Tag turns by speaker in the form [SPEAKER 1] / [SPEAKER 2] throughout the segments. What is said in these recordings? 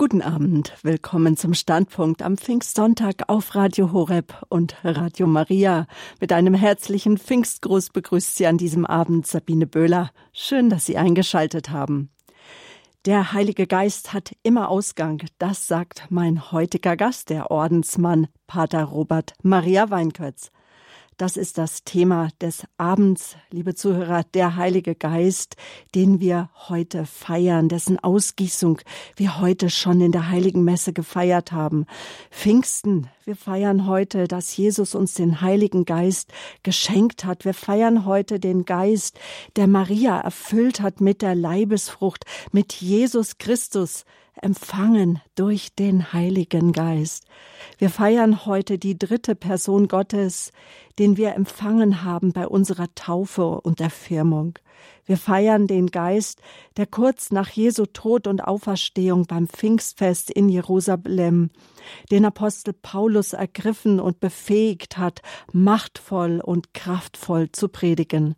[SPEAKER 1] Guten Abend, willkommen zum Standpunkt am Pfingstsonntag auf Radio Horeb und Radio Maria. Mit einem herzlichen Pfingstgruß begrüßt Sie an diesem Abend Sabine Böhler. Schön, dass Sie eingeschaltet haben. Der Heilige Geist hat immer Ausgang, das sagt mein heutiger Gast, der Ordensmann Pater Robert Maria Weinkötz. Das ist das Thema des Abends, liebe Zuhörer, der Heilige Geist, den wir heute feiern, dessen Ausgießung wir heute schon in der Heiligen Messe gefeiert haben. Pfingsten, wir feiern heute, dass Jesus uns den Heiligen Geist geschenkt hat. Wir feiern heute den Geist, der Maria erfüllt hat mit der Leibesfrucht, mit Jesus Christus, empfangen durch den Heiligen Geist. Wir feiern heute die dritte Person Gottes, den wir empfangen haben bei unserer Taufe und Erfirmung. Wir feiern den Geist, der kurz nach Jesu Tod und Auferstehung beim Pfingstfest in Jerusalem den Apostel Paulus ergriffen und befähigt hat, machtvoll und kraftvoll zu predigen.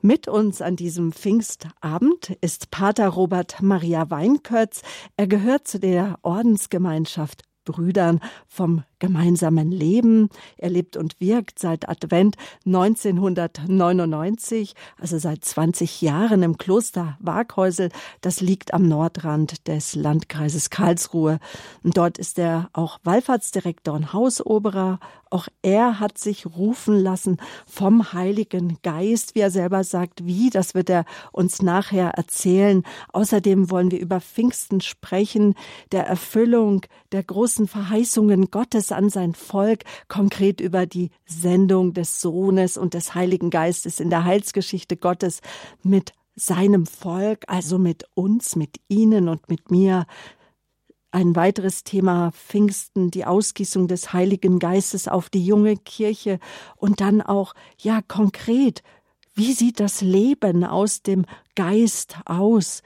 [SPEAKER 1] Mit uns an diesem Pfingstabend ist Pater Robert Maria Weinkötz. Er gehört zu der Ordensgemeinschaft Brüdern vom gemeinsamen Leben. Er lebt und wirkt seit Advent 1999, also seit 20 Jahren im Kloster Waghäusel. Das liegt am Nordrand des Landkreises Karlsruhe. Und dort ist er auch Wallfahrtsdirektor und Hausoberer. Auch er hat sich rufen lassen vom Heiligen Geist, wie er selber sagt. Wie, das wird er uns nachher erzählen. Außerdem wollen wir über Pfingsten sprechen, der Erfüllung der großen Verheißungen Gottes es an sein Volk, konkret über die Sendung des Sohnes und des Heiligen Geistes in der Heilsgeschichte Gottes mit seinem Volk, also mit uns, mit Ihnen und mit mir. Ein weiteres Thema Pfingsten, die Ausgießung des Heiligen Geistes auf die junge Kirche und dann auch, ja, konkret, wie sieht das Leben aus dem Geist aus?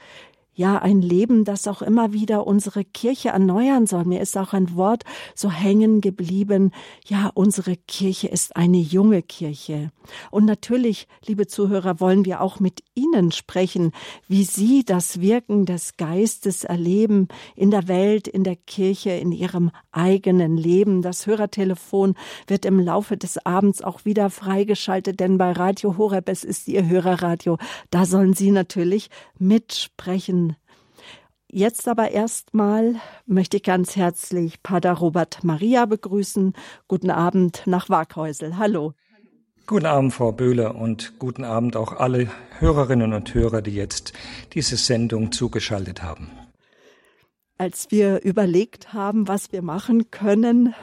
[SPEAKER 1] Ja, ein Leben, das auch immer wieder unsere Kirche erneuern soll. Mir ist auch ein Wort so hängen geblieben. Ja, unsere Kirche ist eine junge Kirche. Und natürlich, liebe Zuhörer, wollen wir auch mit Ihnen sprechen, wie Sie das Wirken des Geistes erleben in der Welt, in der Kirche, in Ihrem eigenen Leben. Das Hörertelefon wird im Laufe des Abends auch wieder freigeschaltet, denn bei Radio Horeb, es ist Ihr Hörerradio, da sollen Sie natürlich mitsprechen Jetzt aber erstmal möchte ich ganz herzlich Pater Robert Maria begrüßen. Guten Abend nach Waghäusel. Hallo.
[SPEAKER 2] Guten Abend, Frau Böhler, und guten Abend auch alle Hörerinnen und Hörer, die jetzt diese Sendung zugeschaltet haben.
[SPEAKER 1] Als wir überlegt haben, was wir machen können,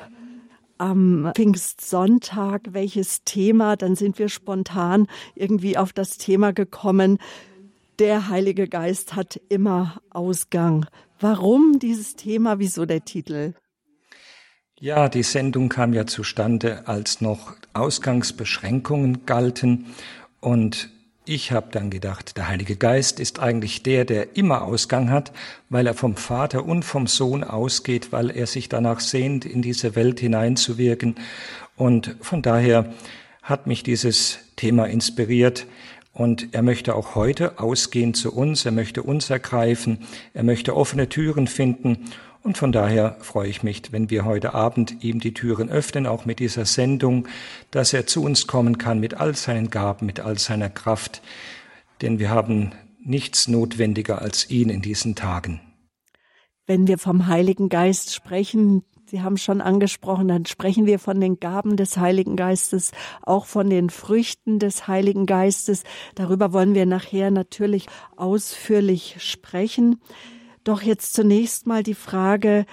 [SPEAKER 1] am Pfingstsonntag, welches Thema, dann sind wir spontan irgendwie auf das Thema gekommen, der Heilige Geist hat immer Ausgang. Warum dieses Thema? Wieso der Titel?
[SPEAKER 2] Ja, die Sendung kam ja zustande, als noch Ausgangsbeschränkungen galten. Und ich habe dann gedacht, der Heilige Geist ist eigentlich der, der immer Ausgang hat, weil er vom Vater und vom Sohn ausgeht, weil er sich danach sehnt, in diese Welt hineinzuwirken. Und von daher hat mich dieses Thema inspiriert, und er möchte auch heute ausgehen zu uns, er möchte uns ergreifen, er möchte offene Türen finden. Und von daher freue ich mich, wenn wir heute Abend ihm die Türen öffnen, auch mit dieser Sendung, dass er zu uns kommen kann mit all seinen Gaben, mit all seiner Kraft. Denn wir haben nichts notwendiger als ihn in diesen Tagen.
[SPEAKER 1] Wenn wir vom Heiligen Geist sprechen, Sie haben schon angesprochen, dann sprechen wir von den Gaben des Heiligen Geistes, auch von den Früchten des Heiligen Geistes. Darüber wollen wir nachher natürlich ausführlich sprechen. Doch jetzt zunächst mal die Frage,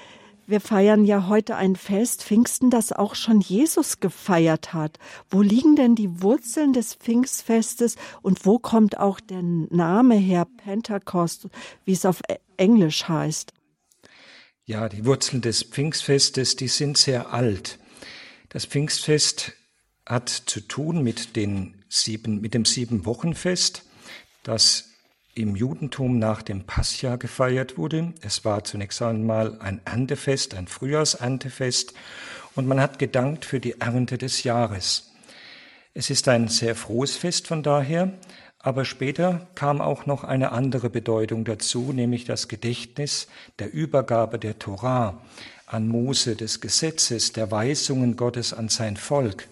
[SPEAKER 1] wir feiern ja heute ein Fest, Pfingsten, das auch schon Jesus gefeiert hat. Wo liegen denn die Wurzeln des Pfingstfestes und wo kommt auch der Name her, Pentecost, wie es auf Englisch heißt?
[SPEAKER 2] Ja, die Wurzeln des Pfingstfestes, die sind sehr alt. Das Pfingstfest hat zu tun mit, den sieben, mit dem Sieben-Wochenfest, das im Judentum nach dem Pascha gefeiert wurde. Es war zunächst einmal ein Erntefest, ein Frühjahrserntefest und man hat gedankt für die Ernte des Jahres. Es ist ein sehr frohes Fest von daher, Aber später kam auch noch eine andere Bedeutung dazu, nämlich das Gedächtnis der Übergabe der Torah an Mose, des Gesetzes, der Weisungen Gottes an sein Volk.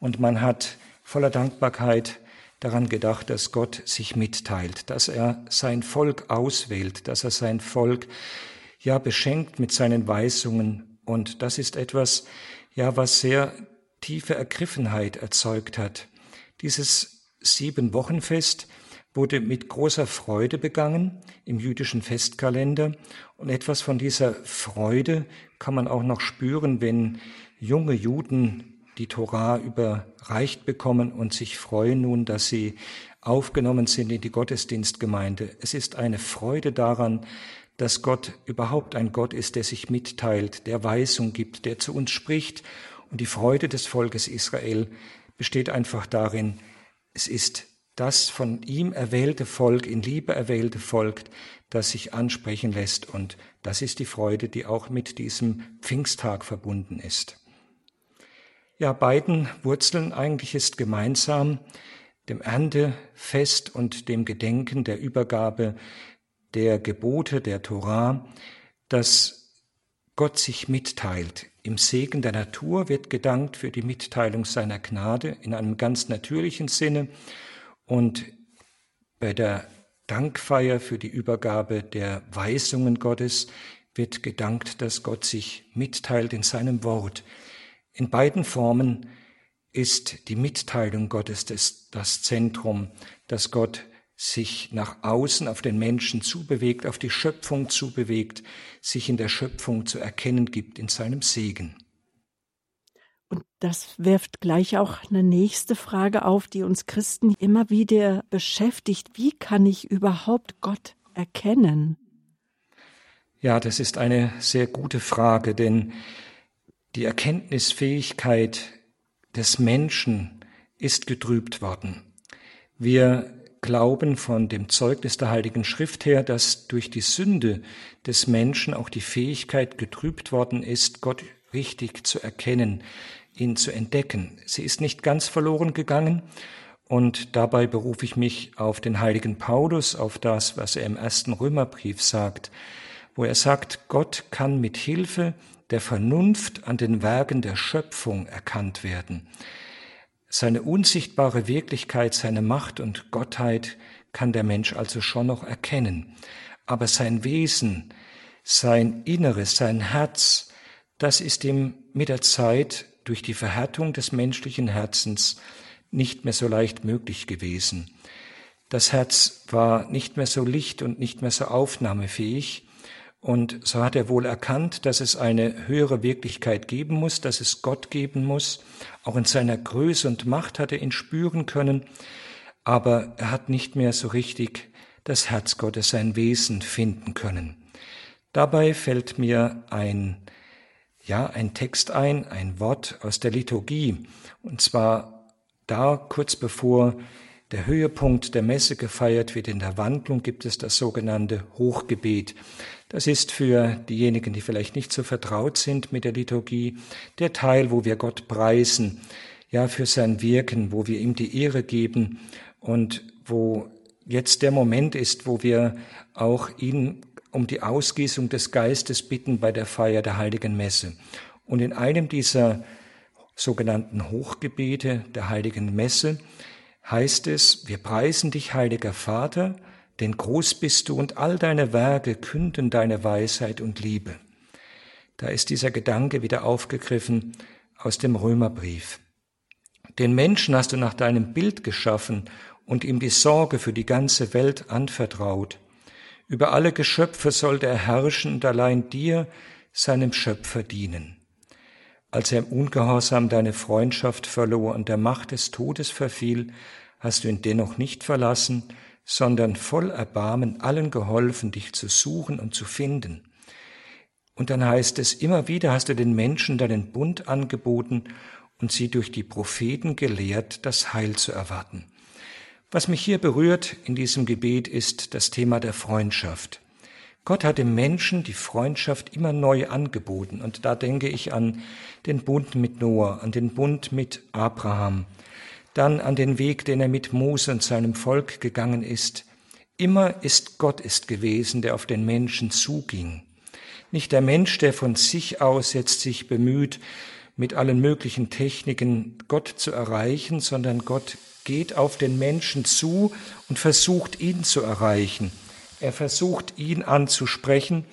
[SPEAKER 2] Und man hat voller Dankbarkeit daran gedacht, dass Gott sich mitteilt, dass er sein Volk auswählt, dass er sein Volk ja beschenkt mit seinen Weisungen. Und das ist etwas, ja, was sehr tiefe Ergriffenheit erzeugt hat. Dieses sieben Wochenfest wurde mit großer Freude begangen im jüdischen Festkalender. Und etwas von dieser Freude kann man auch noch spüren, wenn junge Juden die Torah überreicht bekommen und sich freuen nun, dass sie aufgenommen sind in die Gottesdienstgemeinde. Es ist eine Freude daran, dass Gott überhaupt ein Gott ist, der sich mitteilt, der Weisung gibt, der zu uns spricht. Und die Freude des Volkes Israel besteht einfach darin, es ist das von ihm erwählte Volk, in Liebe erwählte Volk, das sich ansprechen lässt. Und das ist die Freude, die auch mit diesem Pfingsttag verbunden ist. Ja, beiden Wurzeln eigentlich ist gemeinsam dem Erntefest und dem Gedenken der Übergabe der Gebote der Torah, dass Gott sich mitteilt. Im Segen der Natur wird gedankt für die Mitteilung seiner Gnade in einem ganz natürlichen Sinne und bei der Dankfeier für die Übergabe der Weisungen Gottes wird gedankt, dass Gott sich mitteilt in seinem Wort. In beiden Formen ist die Mitteilung Gottes das, das Zentrum, dass Gott sich nach außen auf den Menschen zubewegt, auf die Schöpfung zubewegt, sich in der Schöpfung zu erkennen gibt, in seinem Segen.
[SPEAKER 1] Und das wirft gleich auch eine nächste Frage auf, die uns Christen immer wieder beschäftigt. Wie kann ich überhaupt Gott erkennen?
[SPEAKER 2] Ja, das ist eine sehr gute Frage, denn die Erkenntnisfähigkeit des Menschen ist getrübt worden. Wir glauben von dem Zeugnis der Heiligen Schrift her, dass durch die Sünde des Menschen auch die Fähigkeit getrübt worden ist, Gott richtig zu erkennen, ihn zu entdecken. Sie ist nicht ganz verloren gegangen, und dabei berufe ich mich auf den heiligen Paulus, auf das, was er im ersten Römerbrief sagt, wo er sagt, Gott kann mit Hilfe der Vernunft an den Werken der Schöpfung erkannt werden. Seine unsichtbare Wirklichkeit, seine Macht und Gottheit kann der Mensch also schon noch erkennen. Aber sein Wesen, sein Inneres, sein Herz, das ist ihm mit der Zeit durch die Verhärtung des menschlichen Herzens nicht mehr so leicht möglich gewesen. Das Herz war nicht mehr so licht und nicht mehr so aufnahmefähig, und so hat er wohl erkannt, dass es eine höhere Wirklichkeit geben muss, dass es Gott geben muss. Auch in seiner Größe und Macht hat er ihn spüren können, aber er hat nicht mehr so richtig das Herz Gottes, sein Wesen finden können. Dabei fällt mir ein, ja, ein Text ein, ein Wort aus der Liturgie, und zwar da kurz bevor der Höhepunkt der Messe gefeiert wird in der Wandlung, gibt es das sogenannte Hochgebet. Das ist für diejenigen, die vielleicht nicht so vertraut sind mit der Liturgie, der Teil, wo wir Gott preisen, ja, für sein Wirken, wo wir ihm die Ehre geben und wo jetzt der Moment ist, wo wir auch ihn um die Ausgießung des Geistes bitten bei der Feier der heiligen Messe. Und in einem dieser sogenannten Hochgebete der heiligen Messe heißt es, wir preisen dich, heiliger Vater, denn groß bist du und all deine Werke künden deine Weisheit und Liebe. Da ist dieser Gedanke wieder aufgegriffen aus dem Römerbrief. Den Menschen hast du nach deinem Bild geschaffen und ihm die Sorge für die ganze Welt anvertraut. Über alle Geschöpfe sollte er herrschen und allein dir, seinem Schöpfer, dienen. Als er im Ungehorsam deine Freundschaft verlor und der Macht des Todes verfiel, hast du ihn dennoch nicht verlassen, sondern voll Erbarmen allen geholfen, dich zu suchen und zu finden. Und dann heißt es, immer wieder hast du den Menschen deinen Bund angeboten und sie durch die Propheten gelehrt, das Heil zu erwarten. Was mich hier berührt in diesem Gebet ist das Thema der Freundschaft. Gott hat dem Menschen die Freundschaft immer neu angeboten. Und da denke ich an den Bund mit Noah, an den Bund mit Abraham, dann an den Weg, den er mit Mose und seinem Volk gegangen ist. Immer ist Gott ist gewesen, der auf den Menschen zuging. Nicht der Mensch, der von sich aus jetzt sich bemüht, mit allen möglichen Techniken Gott zu erreichen, sondern Gott geht auf den Menschen zu und versucht ihn zu erreichen. Er versucht ihn anzusprechen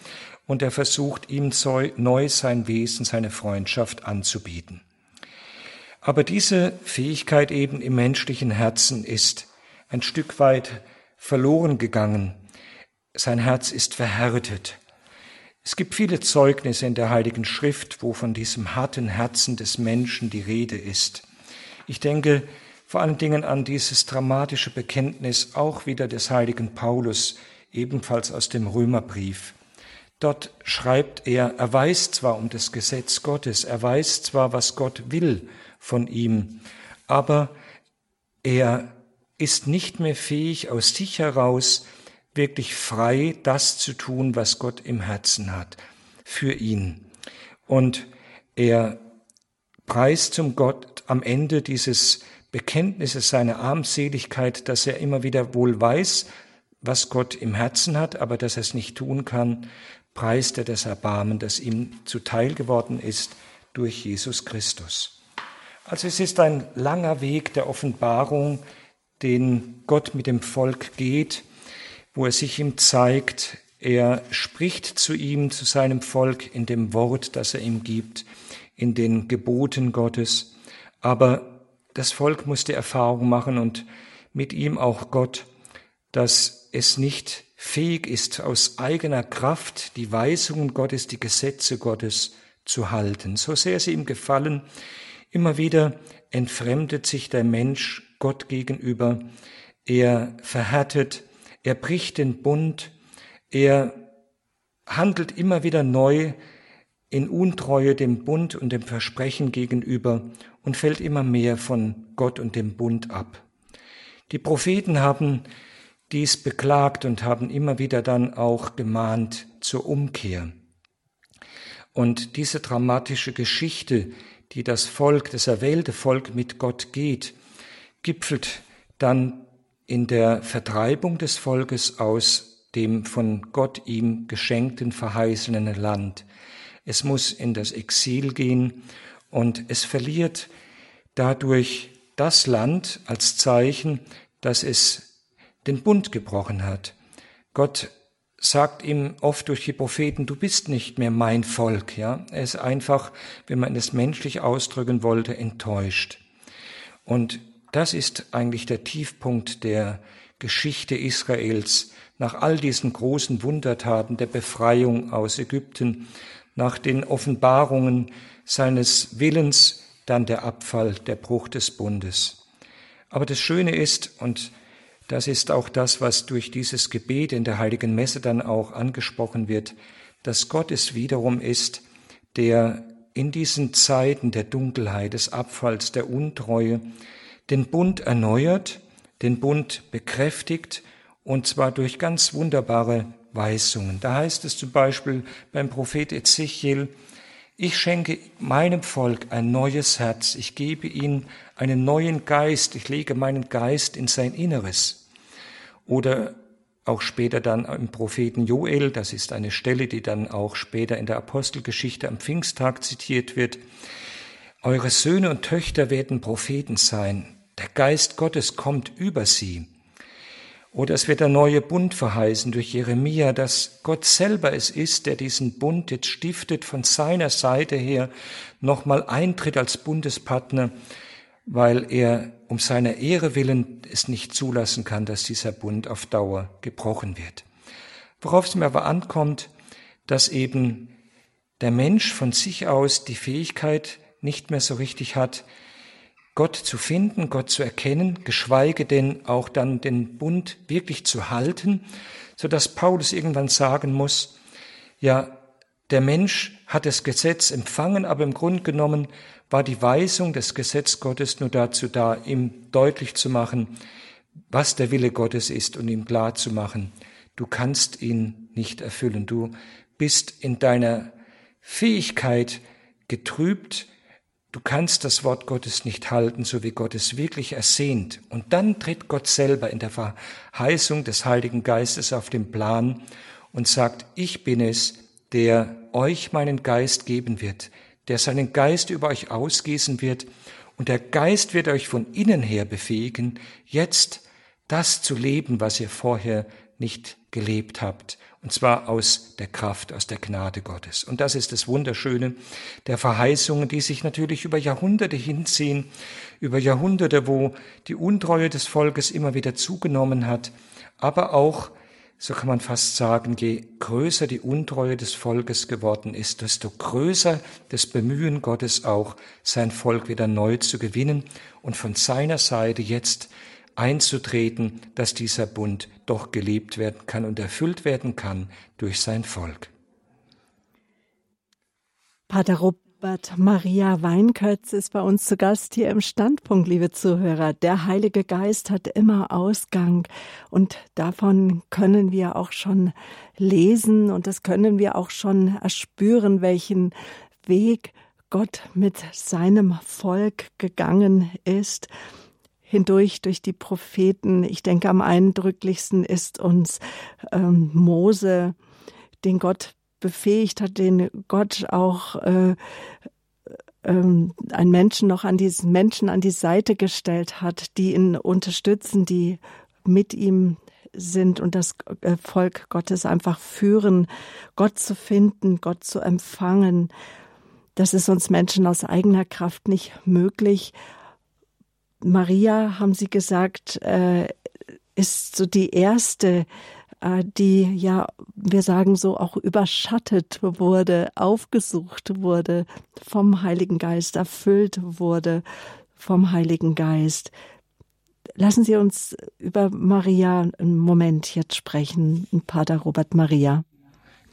[SPEAKER 2] und er versucht ihm neu sein Wesen, seine Freundschaft anzubieten. Aber diese Fähigkeit eben im menschlichen Herzen ist ein Stück weit verloren gegangen. Sein Herz ist verhärtet. Es gibt viele Zeugnisse in der Heiligen Schrift, wo von diesem harten Herzen des Menschen die Rede ist. Ich denke vor allen Dingen an dieses dramatische Bekenntnis auch wieder des heiligen Paulus, ebenfalls aus dem Römerbrief. Dort schreibt er, er weiß zwar um das Gesetz Gottes, er weiß zwar, was Gott will von ihm, aber er ist nicht mehr fähig, aus sich heraus wirklich frei das zu tun, was Gott im Herzen hat für ihn. Und er preist zum Gott am Ende dieses Bekenntnisses seiner Armseligkeit, dass er immer wieder wohl weiß, was Gott im Herzen hat, aber dass er es nicht tun kann, preist er das Erbarmen, das ihm zuteil geworden ist durch Jesus Christus. Also es ist ein langer Weg der Offenbarung, den Gott mit dem Volk geht, wo er sich ihm zeigt, er spricht zu ihm, zu seinem Volk in dem Wort, das er ihm gibt, in den Geboten Gottes. Aber das Volk muss die Erfahrung machen und mit ihm auch Gott, dass es nicht fähig ist, aus eigener Kraft die Weisungen Gottes, die Gesetze Gottes zu halten. So sehr sie ihm gefallen, immer wieder entfremdet sich der Mensch Gott gegenüber, er verhärtet, er bricht den Bund, er handelt immer wieder neu in Untreue dem Bund und dem Versprechen gegenüber und fällt immer mehr von Gott und dem Bund ab. Die Propheten haben dies beklagt und haben immer wieder dann auch gemahnt zur Umkehr. Und diese dramatische Geschichte, die das Volk, das erwählte Volk mit Gott geht, gipfelt dann in der Vertreibung des Volkes aus dem von Gott ihm geschenkten verheißenen Land. Es muss in das Exil gehen und es verliert dadurch das Land als Zeichen, dass es den Bund gebrochen hat. Gott sagt ihm oft durch die Propheten, du bist nicht mehr mein Volk, ja. Er ist einfach, wenn man es menschlich ausdrücken wollte, enttäuscht. Und das ist eigentlich der Tiefpunkt der Geschichte Israels. Nach all diesen großen Wundertaten der Befreiung aus Ägypten, nach den Offenbarungen seines Willens, dann der Abfall, der Bruch des Bundes. Aber das Schöne ist, und das ist auch das, was durch dieses Gebet in der heiligen Messe dann auch angesprochen wird, dass Gott es wiederum ist, der in diesen Zeiten der Dunkelheit, des Abfalls, der Untreue den Bund erneuert, den Bund bekräftigt und zwar durch ganz wunderbare Weisungen. Da heißt es zum Beispiel beim Prophet Ezechiel, ich schenke meinem Volk ein neues Herz, ich gebe ihnen einen neuen Geist, ich lege meinen Geist in sein Inneres. Oder auch später dann im Propheten Joel, das ist eine Stelle, die dann auch später in der Apostelgeschichte am Pfingsttag zitiert wird. Eure Söhne und Töchter werden Propheten sein. Der Geist Gottes kommt über sie. Oder es wird der neue Bund verheißen durch Jeremia, dass Gott selber es ist, der diesen Bund jetzt stiftet, von seiner Seite her nochmal eintritt als Bundespartner, weil er um seiner Ehre willen es nicht zulassen kann, dass dieser Bund auf Dauer gebrochen wird. Worauf es mir aber ankommt, dass eben der Mensch von sich aus die Fähigkeit nicht mehr so richtig hat, Gott zu finden, Gott zu erkennen, geschweige denn auch dann den Bund wirklich zu halten, so dass Paulus irgendwann sagen muss, ja, der Mensch hat das Gesetz empfangen, aber im Grunde genommen war die Weisung des Gesetz Gottes nur dazu da, ihm deutlich zu machen, was der Wille Gottes ist und ihm klar zu machen, du kannst ihn nicht erfüllen. Du bist in deiner Fähigkeit getrübt, du kannst das Wort Gottes nicht halten, so wie Gott es wirklich ersehnt. Und dann tritt Gott selber in der Verheißung des Heiligen Geistes auf den Plan und sagt, ich bin es, der euch meinen Geist geben wird, der seinen Geist über euch ausgießen wird, und der Geist wird euch von innen her befähigen, jetzt das zu leben, was ihr vorher nicht gelebt habt, und zwar aus der Kraft, aus der Gnade Gottes. Und das ist das Wunderschöne der Verheißungen, die sich natürlich über Jahrhunderte hinziehen, über Jahrhunderte, wo die Untreue des Volkes immer wieder zugenommen hat, aber auch so kann man fast sagen, je größer die Untreue des Volkes geworden ist, desto größer das Bemühen Gottes auch, sein Volk wieder neu zu gewinnen und von seiner Seite jetzt einzutreten, dass dieser Bund doch gelebt werden kann und erfüllt werden kann durch sein Volk.
[SPEAKER 1] Pater Robert Maria Weinkötz ist bei uns zu Gast hier im Standpunkt, liebe Zuhörer. Der Heilige Geist hat immer Ausgang und davon können wir auch schon lesen und das können wir auch schon erspüren, welchen Weg Gott mit seinem Volk gegangen ist hindurch durch die Propheten. Ich denke, am eindrücklichsten ist uns ähm, Mose, den Gott befähigt hat, den Gott auch äh, ähm, einen Menschen noch an diesen Menschen an die Seite gestellt hat, die ihn unterstützen, die mit ihm sind und das äh, Volk Gottes einfach führen, Gott zu finden, Gott zu empfangen. Das ist uns Menschen aus eigener Kraft nicht möglich. Maria, haben Sie gesagt, äh, ist so die erste, äh, die ja, wir sagen so, auch überschattet wurde, aufgesucht wurde vom Heiligen Geist, erfüllt wurde vom Heiligen Geist. Lassen Sie uns über Maria einen Moment jetzt sprechen, Pater Robert Maria.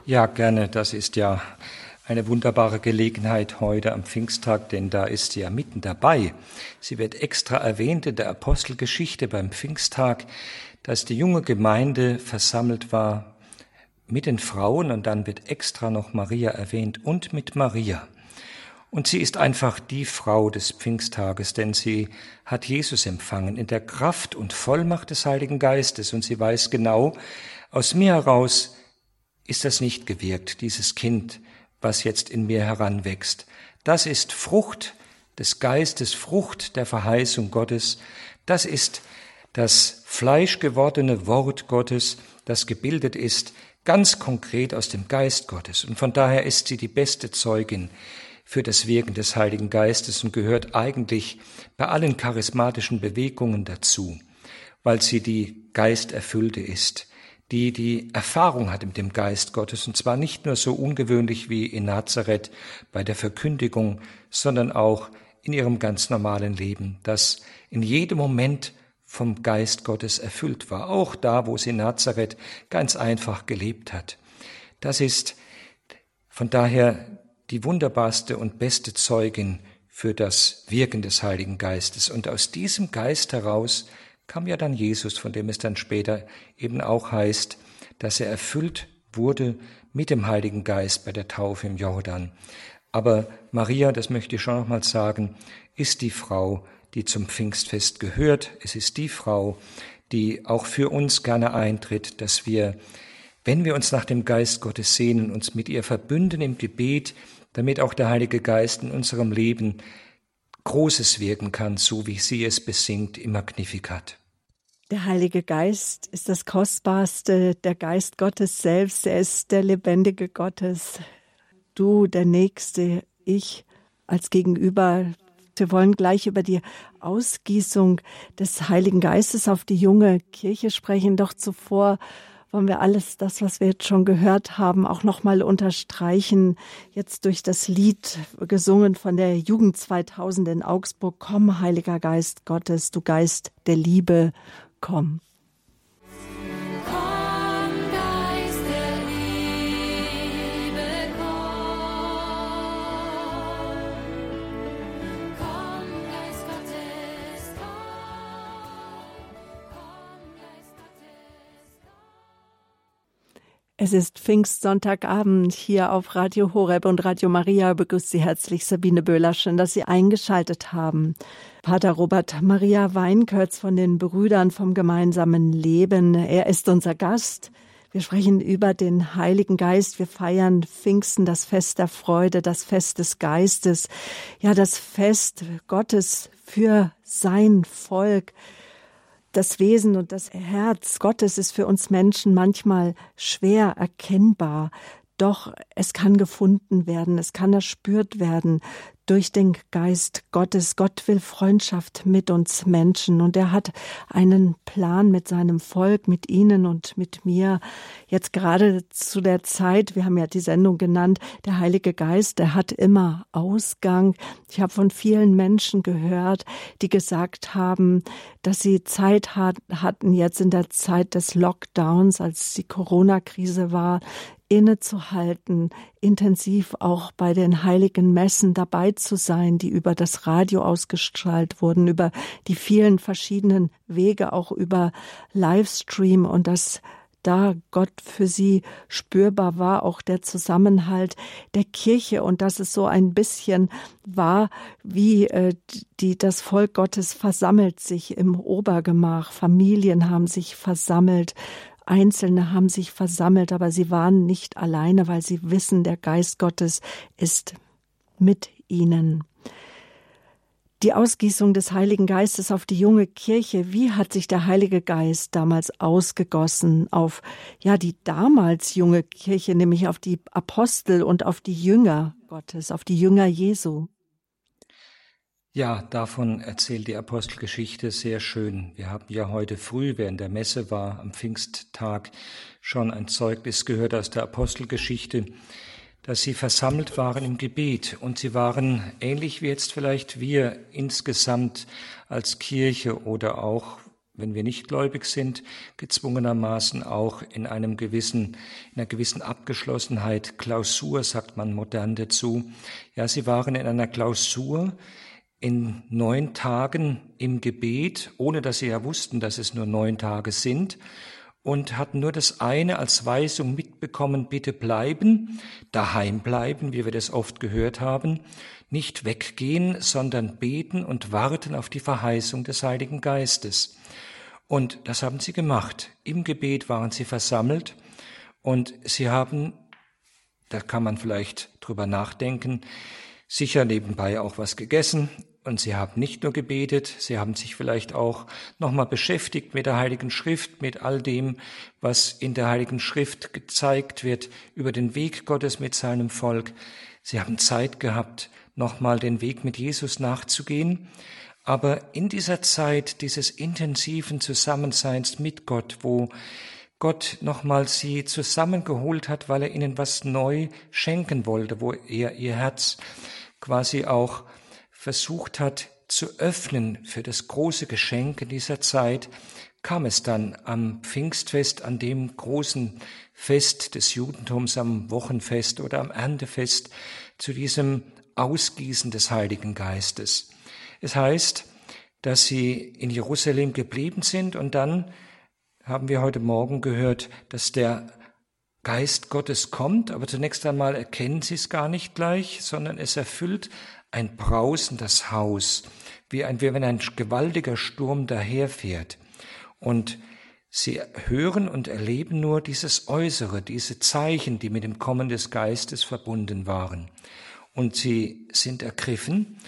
[SPEAKER 2] Ja, gerne. Das ist ja eine wunderbare Gelegenheit heute am Pfingsttag, denn da ist sie ja mitten dabei. Sie wird extra erwähnt in der Apostelgeschichte beim Pfingsttag, dass die junge Gemeinde versammelt war mit den Frauen und dann wird extra noch Maria erwähnt und mit Maria. Und sie ist einfach die Frau des Pfingsttages, denn sie hat Jesus empfangen in der Kraft und Vollmacht des Heiligen Geistes und sie weiß genau, aus mir heraus ist das nicht gewirkt, dieses Kind, was jetzt in mir heranwächst. Das ist Frucht des Geistes, Frucht der Verheißung Gottes. Das ist das fleischgewordene Wort Gottes, das gebildet ist, ganz konkret aus dem Geist Gottes. Und von daher ist sie die beste Zeugin für das Wirken des Heiligen Geistes und gehört eigentlich bei allen charismatischen Bewegungen dazu, weil sie die Geisterfüllte ist die die Erfahrung hat mit dem Geist Gottes, und zwar nicht nur so ungewöhnlich wie in Nazareth bei der Verkündigung, sondern auch in ihrem ganz normalen Leben, das in jedem Moment vom Geist Gottes erfüllt war, auch da, wo sie in Nazareth ganz einfach gelebt hat. Das ist von daher die wunderbarste und beste Zeugin für das Wirken des Heiligen Geistes. Und aus diesem Geist heraus kam ja dann Jesus, von dem es dann später eben auch heißt, dass er erfüllt wurde mit dem Heiligen Geist bei der Taufe im Jordan. Aber Maria, das möchte ich schon nochmal sagen, ist die Frau, die zum Pfingstfest gehört. Es ist die Frau, die auch für uns gerne eintritt, dass wir, wenn wir uns nach dem Geist Gottes sehnen, uns mit ihr verbünden im Gebet, damit auch der Heilige Geist in unserem Leben Großes wirken kann, so wie sie es besingt im Magnificat.
[SPEAKER 1] Der Heilige Geist ist das Kostbarste, der Geist Gottes selbst, er ist der lebendige Gottes. Du, der Nächste, ich als Gegenüber. Wir wollen gleich über die Ausgießung des Heiligen Geistes auf die junge Kirche sprechen. Doch zuvor wollen wir alles das, was wir jetzt schon gehört haben, auch nochmal unterstreichen. Jetzt durch das Lied gesungen von der Jugend 2000 in Augsburg. Komm, Heiliger Geist Gottes, du Geist der Liebe, komm. Es ist Pfingstsonntagabend hier auf Radio Horeb und Radio Maria. Begrüßt Sie herzlich Sabine Böhler. Schön, dass Sie eingeschaltet haben. Pater Robert Maria Weinkötz von den Brüdern vom gemeinsamen Leben. Er ist unser Gast. Wir sprechen über den Heiligen Geist. Wir feiern Pfingsten, das Fest der Freude, das Fest des Geistes. Ja, das Fest Gottes für sein Volk das Wesen und das Herz Gottes ist für uns Menschen manchmal schwer erkennbar. Doch es kann gefunden werden, es kann erspürt werden durch den Geist Gottes. Gott will Freundschaft mit uns Menschen und er hat einen Plan mit seinem Volk, mit Ihnen und mit mir. Jetzt gerade zu der Zeit, wir haben ja die Sendung genannt, der Heilige Geist, der hat immer Ausgang. Ich habe von vielen Menschen gehört, die gesagt haben, dass sie Zeit hatten jetzt in der Zeit des Lockdowns, als die Corona-Krise war, innezuhalten, intensiv auch bei den heiligen Messen dabei zu sein, die über das Radio ausgestrahlt wurden, über die vielen verschiedenen Wege, auch über Livestream und das da Gott für sie spürbar war, auch der Zusammenhalt der Kirche und dass es so ein bisschen war, wie äh, die, das Volk Gottes versammelt sich im Obergemach, Familien haben sich versammelt, Einzelne haben sich versammelt, aber sie waren nicht alleine, weil sie wissen, der Geist Gottes ist mit ihnen. Die Ausgießung des Heiligen Geistes auf die junge Kirche, wie hat sich der Heilige Geist damals ausgegossen auf, ja, die damals junge Kirche, nämlich auf die Apostel und auf die Jünger Gottes, auf die Jünger Jesu?
[SPEAKER 2] Ja, davon erzählt die Apostelgeschichte sehr schön. Wir haben ja heute früh, während der Messe war, am Pfingsttag, schon ein Zeugnis gehört aus der Apostelgeschichte, dass sie versammelt waren im Gebet und sie waren ähnlich wie jetzt vielleicht wir insgesamt als Kirche oder auch wenn wir nicht gläubig sind, gezwungenermaßen auch in einem gewissen, in einer gewissen Abgeschlossenheit, Klausur sagt man modern dazu. Ja, sie waren in einer Klausur, in neun Tagen im Gebet, ohne dass sie ja wussten, dass es nur neun Tage sind, und hatten nur das eine als Weisung mitbekommen, bitte bleiben, daheim bleiben, wie wir das oft gehört haben, nicht weggehen, sondern beten und warten auf die Verheißung des Heiligen Geistes. Und das haben sie gemacht. Im Gebet waren sie versammelt und sie haben, da kann man vielleicht drüber nachdenken, sicher nebenbei auch was gegessen, und sie haben nicht nur gebetet, sie haben sich vielleicht auch nochmal beschäftigt mit der Heiligen Schrift, mit all dem, was in der Heiligen Schrift gezeigt wird über den Weg Gottes mit seinem Volk. Sie haben Zeit gehabt, nochmal den Weg mit Jesus nachzugehen. Aber in dieser Zeit dieses intensiven Zusammenseins mit Gott, wo Gott nochmal sie zusammengeholt hat, weil er ihnen was neu schenken wollte, wo er ihr Herz quasi auch versucht hat zu öffnen für das große Geschenk in dieser Zeit, kam es dann am Pfingstfest, an dem großen Fest des Judentums, am Wochenfest oder am Erntefest, zu diesem Ausgießen des Heiligen Geistes. Es heißt, dass sie in Jerusalem geblieben sind und dann haben wir heute Morgen gehört, dass der Geist Gottes kommt, aber zunächst einmal erkennen sie es gar nicht gleich, sondern es erfüllt ein brausendes Haus, wie, ein, wie wenn ein gewaltiger Sturm daherfährt. Und sie hören und erleben nur dieses Äußere, diese Zeichen, die mit dem Kommen des Geistes verbunden waren. Und sie sind ergriffen.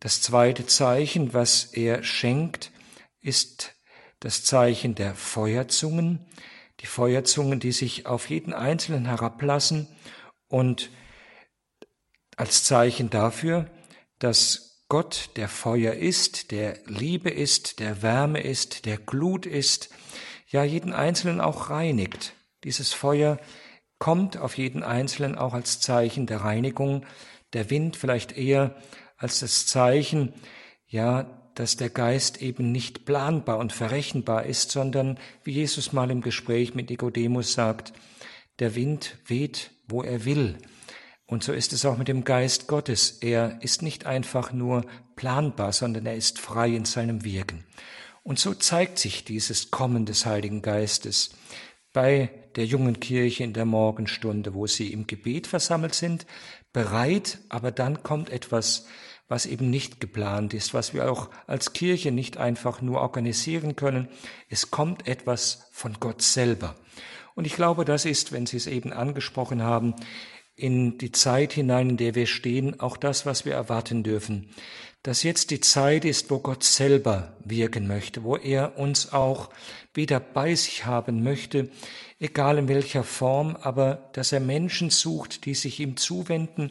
[SPEAKER 2] Das zweite Zeichen, was er schenkt, ist das Zeichen der Feuerzungen, die Feuerzungen, die sich auf jeden Einzelnen herablassen und als Zeichen dafür, dass Gott der Feuer ist, der Liebe ist, der Wärme ist, der Glut ist, ja jeden Einzelnen auch reinigt. Dieses Feuer kommt auf jeden Einzelnen auch als Zeichen der Reinigung, der Wind vielleicht eher als das Zeichen, ja, dass der Geist eben nicht planbar und verrechenbar ist, sondern, wie Jesus mal im Gespräch mit Nikodemus sagt, der Wind weht, wo er will. Und so ist es auch mit dem Geist Gottes. Er ist nicht einfach nur planbar, sondern er ist frei in seinem Wirken. Und so zeigt sich dieses Kommen des Heiligen Geistes. bei der jungen Kirche in der Morgenstunde, wo sie im Gebet versammelt sind, bereit, aber dann kommt etwas, was eben nicht geplant ist, was wir auch als Kirche nicht einfach nur organisieren können. Es kommt etwas von Gott selber. Und ich glaube, das ist, wenn Sie es eben angesprochen haben, in die Zeit hinein, in der wir stehen, auch das, was wir erwarten dürfen. Dass jetzt die Zeit ist, wo Gott selber wirken möchte, wo er uns auch wieder bei sich haben möchte, egal in welcher Form, aber dass er Menschen sucht, die sich ihm zuwenden,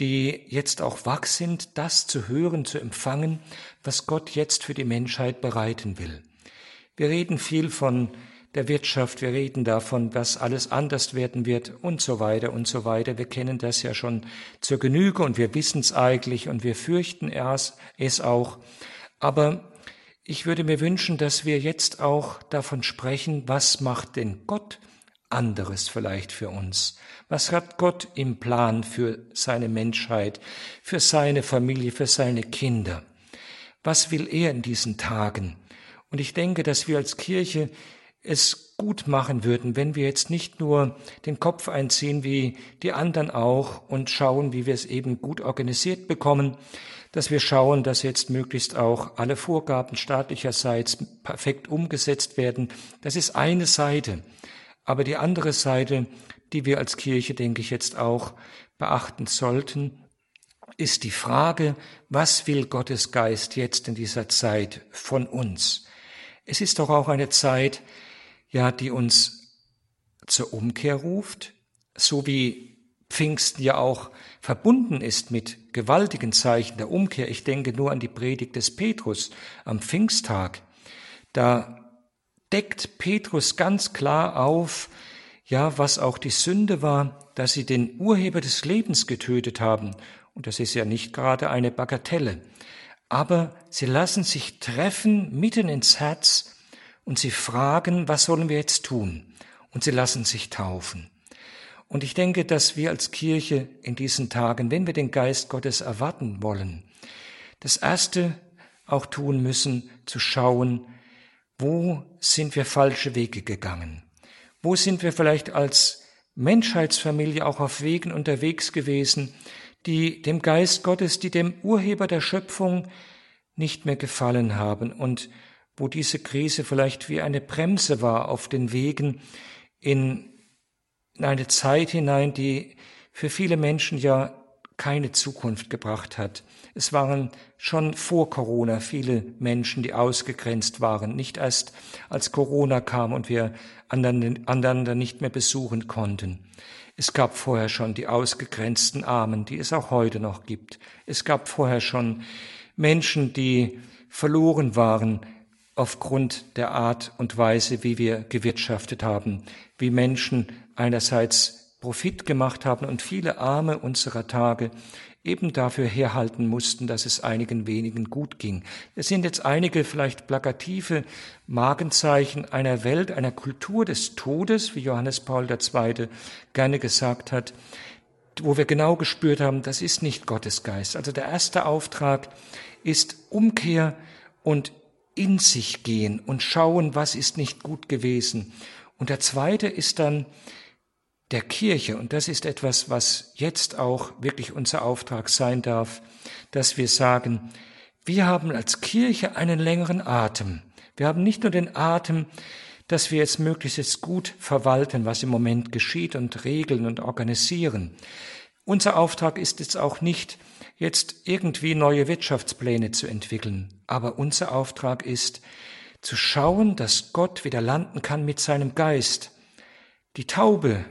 [SPEAKER 2] die jetzt auch wach sind, das zu hören, zu empfangen, was Gott jetzt für die Menschheit bereiten will. Wir reden viel von der Wirtschaft, wir reden davon, was alles anders werden wird und so weiter und so weiter. Wir kennen das ja schon zur Genüge und wir wissen es eigentlich und wir fürchten es auch. Aber ich würde mir wünschen, dass wir jetzt auch davon sprechen, was macht denn Gott anderes vielleicht für uns? Was hat Gott im Plan für seine Menschheit, für seine Familie, für seine Kinder? Was will er in diesen Tagen? Und ich denke, dass wir als Kirche es gut machen würden, wenn wir jetzt nicht nur den Kopf einziehen wie die anderen auch und schauen, wie wir es eben gut organisiert bekommen, dass wir schauen, dass jetzt möglichst auch alle Vorgaben staatlicherseits perfekt umgesetzt werden. Das ist eine Seite. Aber die andere Seite, die wir als Kirche, denke ich, jetzt auch beachten sollten, ist die Frage, was will Gottes Geist jetzt in dieser Zeit von uns? Es ist doch auch eine Zeit, ja, die uns zur Umkehr ruft, so wie Pfingsten ja auch verbunden ist mit gewaltigen Zeichen der Umkehr. Ich denke nur an die Predigt des Petrus am Pfingsttag. Da deckt Petrus ganz klar auf, ja, was auch die Sünde war, dass sie den Urheber des Lebens getötet haben. Und das ist ja nicht gerade eine Bagatelle. Aber sie lassen sich treffen mitten ins Herz und sie fragen, was sollen wir jetzt tun? Und sie lassen sich taufen. Und ich denke, dass wir als Kirche in diesen Tagen, wenn wir den Geist Gottes erwarten wollen, das Erste auch tun müssen, zu schauen, wo sind wir falsche Wege gegangen? Wo sind wir vielleicht als Menschheitsfamilie auch auf Wegen unterwegs gewesen, die dem Geist Gottes, die dem Urheber der Schöpfung nicht mehr gefallen haben und wo diese Krise vielleicht wie eine Bremse war auf den Wegen in eine Zeit hinein, die für viele Menschen ja keine Zukunft gebracht hat. Es waren schon vor Corona viele Menschen, die ausgegrenzt waren, nicht erst als Corona kam und wir einander nicht mehr besuchen konnten. Es gab vorher schon die ausgegrenzten Armen, die es auch heute noch gibt. Es gab vorher schon Menschen, die verloren waren, aufgrund der Art und Weise, wie wir gewirtschaftet haben, wie Menschen einerseits Profit gemacht haben und viele Arme unserer Tage eben dafür herhalten mussten, dass es einigen wenigen gut ging. Es sind jetzt einige vielleicht plakative Magenzeichen einer Welt, einer Kultur des Todes, wie Johannes Paul II. gerne gesagt hat, wo wir genau gespürt haben, das ist nicht Gottes Geist. Also der erste Auftrag ist Umkehr und in sich gehen und schauen, was ist nicht gut gewesen. Und der zweite ist dann der Kirche, und das ist etwas, was jetzt auch wirklich unser Auftrag sein darf, dass wir sagen, wir haben als Kirche einen längeren Atem. Wir haben nicht nur den Atem, dass wir jetzt möglichst gut verwalten, was im Moment geschieht und regeln und organisieren. Unser Auftrag ist jetzt auch nicht, jetzt irgendwie neue Wirtschaftspläne zu entwickeln. Aber unser Auftrag ist, zu schauen, dass Gott wieder landen kann mit seinem Geist. Die Taube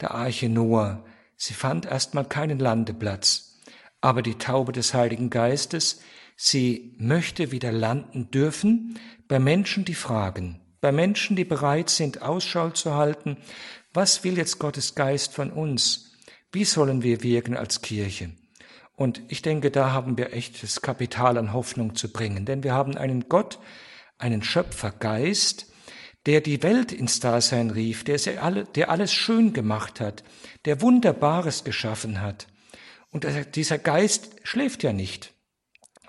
[SPEAKER 2] der Arche Noah, sie fand erstmal keinen Landeplatz. Aber die Taube des Heiligen Geistes, sie möchte wieder landen dürfen bei Menschen, die fragen, bei Menschen, die bereit sind, Ausschau zu halten, was will jetzt Gottes Geist von uns? Wie sollen wir wirken als Kirche? Und ich denke, da haben wir echtes Kapital an Hoffnung zu bringen, denn wir haben einen Gott, einen Schöpfergeist, der die Welt ins Dasein rief, der, alle, der alles schön gemacht hat, der Wunderbares geschaffen hat. Und dieser Geist schläft ja nicht.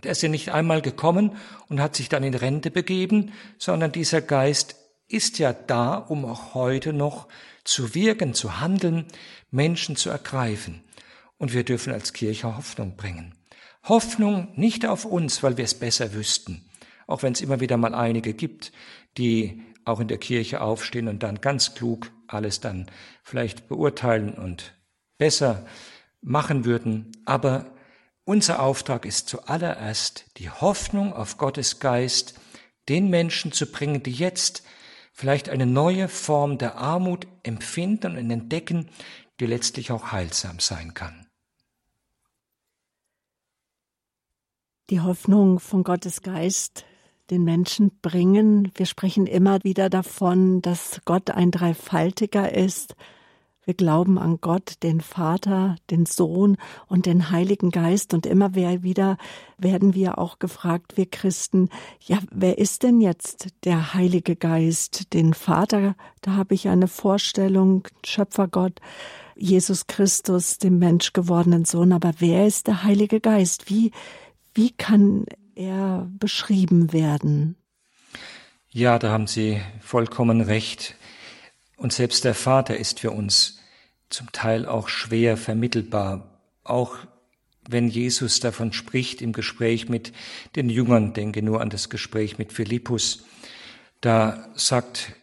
[SPEAKER 2] Der ist ja nicht einmal gekommen und hat sich dann in Rente begeben, sondern dieser Geist ist ja da, um auch heute noch zu wirken, zu handeln, Menschen zu ergreifen. Und wir dürfen als Kirche Hoffnung bringen. Hoffnung nicht auf uns, weil wir es besser wüssten, auch wenn es immer wieder mal einige gibt, die auch in der Kirche aufstehen und dann ganz klug alles dann vielleicht beurteilen und besser machen würden. Aber unser Auftrag ist zuallererst die Hoffnung auf Gottes Geist, den Menschen zu bringen, die jetzt vielleicht eine neue Form der Armut empfinden und entdecken, die letztlich auch heilsam sein kann.
[SPEAKER 1] Die Hoffnung von Gottes Geist den Menschen bringen. Wir sprechen immer wieder davon, dass Gott ein Dreifaltiger ist. Wir glauben an Gott, den Vater, den Sohn und den Heiligen Geist. Und immer wieder werden wir auch gefragt, wir Christen, ja, wer ist denn jetzt der Heilige Geist? Den Vater, da habe ich eine Vorstellung, Schöpfergott, Jesus Christus, dem Mensch gewordenen Sohn. Aber wer ist der Heilige Geist? Wie, wie kann er beschrieben werden?
[SPEAKER 2] Ja, da haben Sie vollkommen recht. Und selbst der Vater ist für uns zum Teil auch schwer vermittelbar. Auch wenn Jesus davon spricht im Gespräch mit den Jüngern, denke nur an das Gespräch mit Philippus, da sagt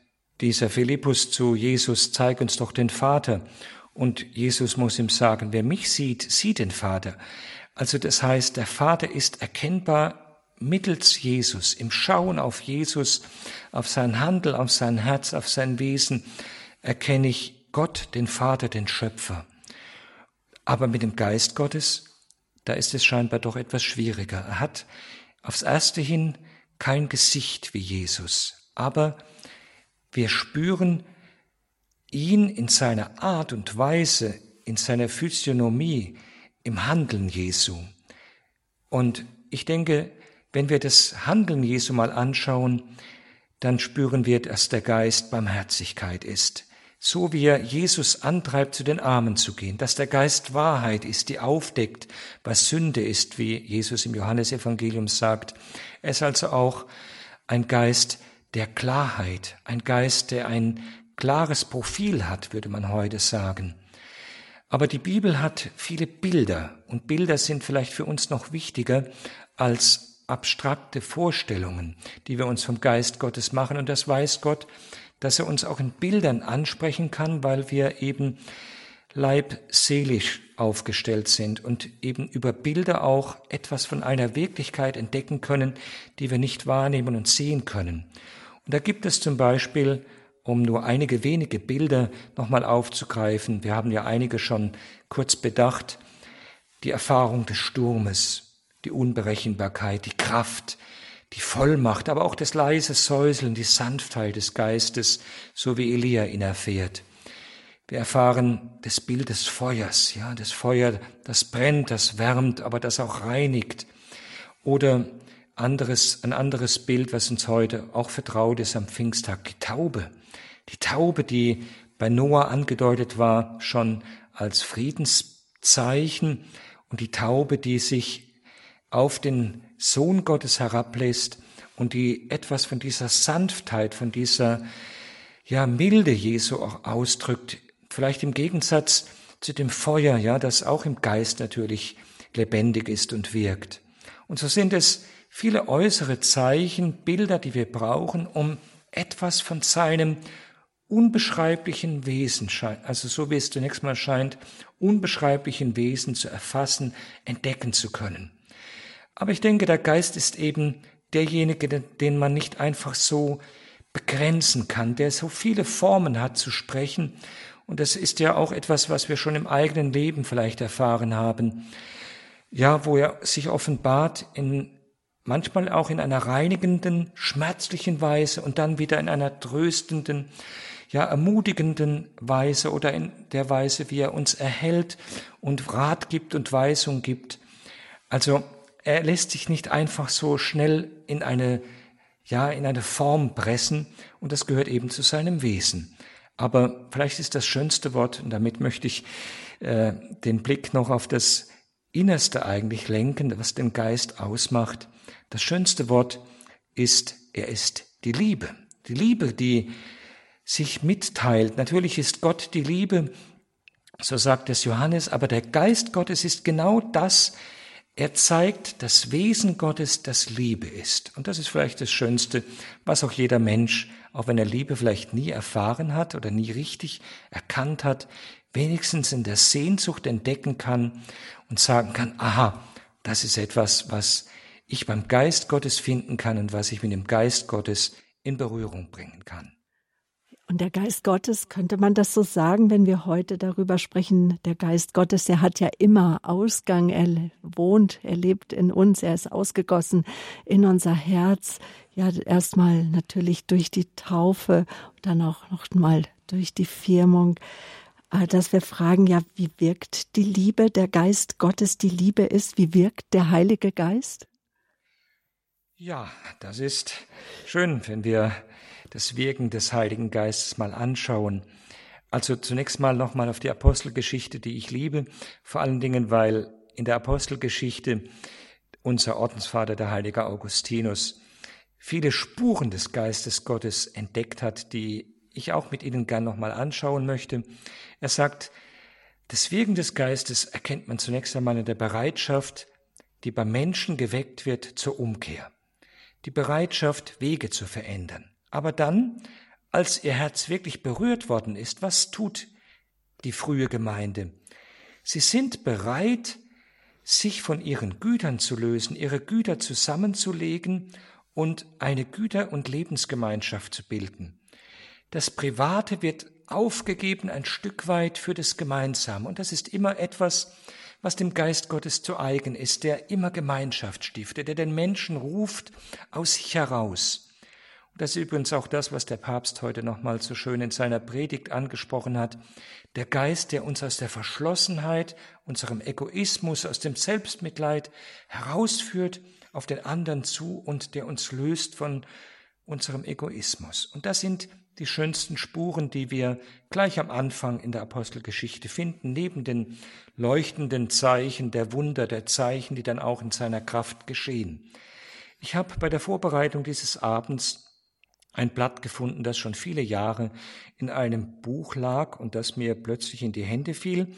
[SPEAKER 2] dieser Philippus zu Jesus, zeig uns doch den Vater. Und Jesus muss ihm sagen, wer mich sieht, sieht den Vater. Also das heißt, der Vater ist erkennbar mittels Jesus, im Schauen auf Jesus, auf sein Handel, auf sein Herz, auf sein Wesen, erkenne ich Gott, den Vater, den Schöpfer. Aber mit dem Geist Gottes, da ist es scheinbar doch etwas schwieriger. Er hat aufs erste hin kein Gesicht wie Jesus, aber wir spüren ihn in seiner Art und Weise, in seiner Physiognomie, im Handeln Jesu. Und ich denke, wenn wir das Handeln Jesu mal anschauen, dann spüren wir, dass der Geist Barmherzigkeit ist so wie er Jesus antreibt, zu den Armen zu gehen, dass der Geist Wahrheit ist, die aufdeckt, was Sünde ist, wie Jesus im Johannesevangelium sagt. Er ist also auch ein Geist der Klarheit, ein Geist, der ein klares Profil hat, würde man heute sagen. Aber die Bibel hat viele Bilder und Bilder sind vielleicht für uns noch wichtiger als abstrakte Vorstellungen, die wir uns vom Geist Gottes machen. Und das weiß Gott, dass er uns auch in Bildern ansprechen kann, weil wir eben leibseelisch aufgestellt sind und eben über Bilder auch etwas von einer Wirklichkeit entdecken können, die wir nicht wahrnehmen und sehen können. Und da gibt es zum Beispiel, um nur einige wenige Bilder nochmal aufzugreifen, wir haben ja einige schon kurz bedacht, die Erfahrung des Sturmes, die Unberechenbarkeit, die Kraft, die Vollmacht, aber auch das leise Säuseln, die Sanftheit des Geistes, so wie Elia ihn erfährt. Wir erfahren das Bild des Feuers, ja, das Feuer, das brennt, das wärmt, aber das auch reinigt. Oder anderes, ein anderes Bild, was uns heute auch vertraut ist am Pfingsttag, die Taube. Die Taube, die bei Noah angedeutet war, schon als Friedenszeichen und die Taube, die sich auf den Sohn Gottes herablässt und die etwas von dieser Sanftheit, von dieser ja, Milde Jesu auch ausdrückt, vielleicht im Gegensatz zu dem Feuer, ja, das auch im Geist natürlich lebendig ist und wirkt. Und so sind es viele äußere Zeichen, Bilder, die wir brauchen, um etwas von seinem unbeschreiblichen Wesen, also so wie es zunächst mal scheint, unbeschreiblichen Wesen zu erfassen, entdecken zu können. Aber ich denke, der Geist ist eben derjenige, den man nicht einfach so begrenzen kann, der so viele Formen hat zu sprechen. Und das ist ja auch etwas, was wir schon im eigenen Leben vielleicht erfahren haben. Ja, wo er sich offenbart in manchmal auch in einer reinigenden, schmerzlichen Weise und dann wieder in einer tröstenden, ja, ermutigenden Weise oder in der Weise, wie er uns erhält und Rat gibt und Weisung gibt. Also er lässt sich nicht einfach so schnell in eine, ja, in eine Form pressen und das gehört eben zu seinem Wesen. Aber vielleicht ist das schönste Wort, und damit möchte ich äh, den Blick noch auf das Innerste eigentlich lenken, was den Geist ausmacht. Das schönste Wort ist, er ist die Liebe. Die Liebe, die sich mitteilt. Natürlich ist Gott die Liebe, so sagt es Johannes, aber der Geist Gottes ist genau das, er zeigt das Wesen Gottes, das Liebe ist. Und das ist vielleicht das Schönste, was auch jeder Mensch, auch wenn er Liebe vielleicht nie erfahren hat oder nie richtig erkannt hat, wenigstens in der Sehnsucht entdecken kann und sagen kann, aha, das ist etwas, was ich beim Geist Gottes finden kann und was ich mit dem Geist Gottes in Berührung bringen kann.
[SPEAKER 1] Und der Geist Gottes, könnte man das so sagen, wenn wir heute darüber sprechen, der Geist Gottes, der hat ja immer Ausgang, er wohnt, er lebt in uns, er ist ausgegossen in unser Herz. Ja, erstmal natürlich durch die Taufe, dann auch noch mal durch die Firmung, äh, dass wir fragen, ja, wie wirkt die Liebe, der Geist Gottes die Liebe ist, wie wirkt der Heilige Geist?
[SPEAKER 2] Ja, das ist schön, wenn wir das Wirken des Heiligen Geistes mal anschauen. Also zunächst mal nochmal auf die Apostelgeschichte, die ich liebe, vor allen Dingen, weil in der Apostelgeschichte unser Ordensvater, der heilige Augustinus, viele Spuren des Geistes Gottes entdeckt hat, die ich auch mit Ihnen gern nochmal anschauen möchte. Er sagt, das Wirken des Geistes erkennt man zunächst einmal in der Bereitschaft, die beim Menschen geweckt wird zur Umkehr. Die Bereitschaft, Wege zu verändern. Aber dann, als ihr Herz wirklich berührt worden ist, was tut die frühe Gemeinde? Sie sind bereit, sich von ihren Gütern zu lösen, ihre Güter zusammenzulegen und eine Güter- und Lebensgemeinschaft zu bilden. Das Private wird aufgegeben ein Stück weit für das Gemeinsame. Und das ist immer etwas, was dem Geist Gottes zu eigen ist, der immer Gemeinschaft stiftet, der den Menschen ruft aus sich heraus. Das ist übrigens auch das, was der Papst heute nochmal so schön in seiner Predigt angesprochen hat. Der Geist, der uns aus der Verschlossenheit, unserem Egoismus, aus dem Selbstmitleid herausführt auf den anderen zu und der uns löst von unserem Egoismus. Und das sind die schönsten Spuren, die wir gleich am Anfang in der Apostelgeschichte finden, neben den leuchtenden Zeichen der Wunder, der Zeichen, die dann auch in seiner Kraft geschehen. Ich habe bei der Vorbereitung dieses Abends ein Blatt gefunden, das schon viele Jahre in einem Buch lag und das mir plötzlich in die Hände fiel.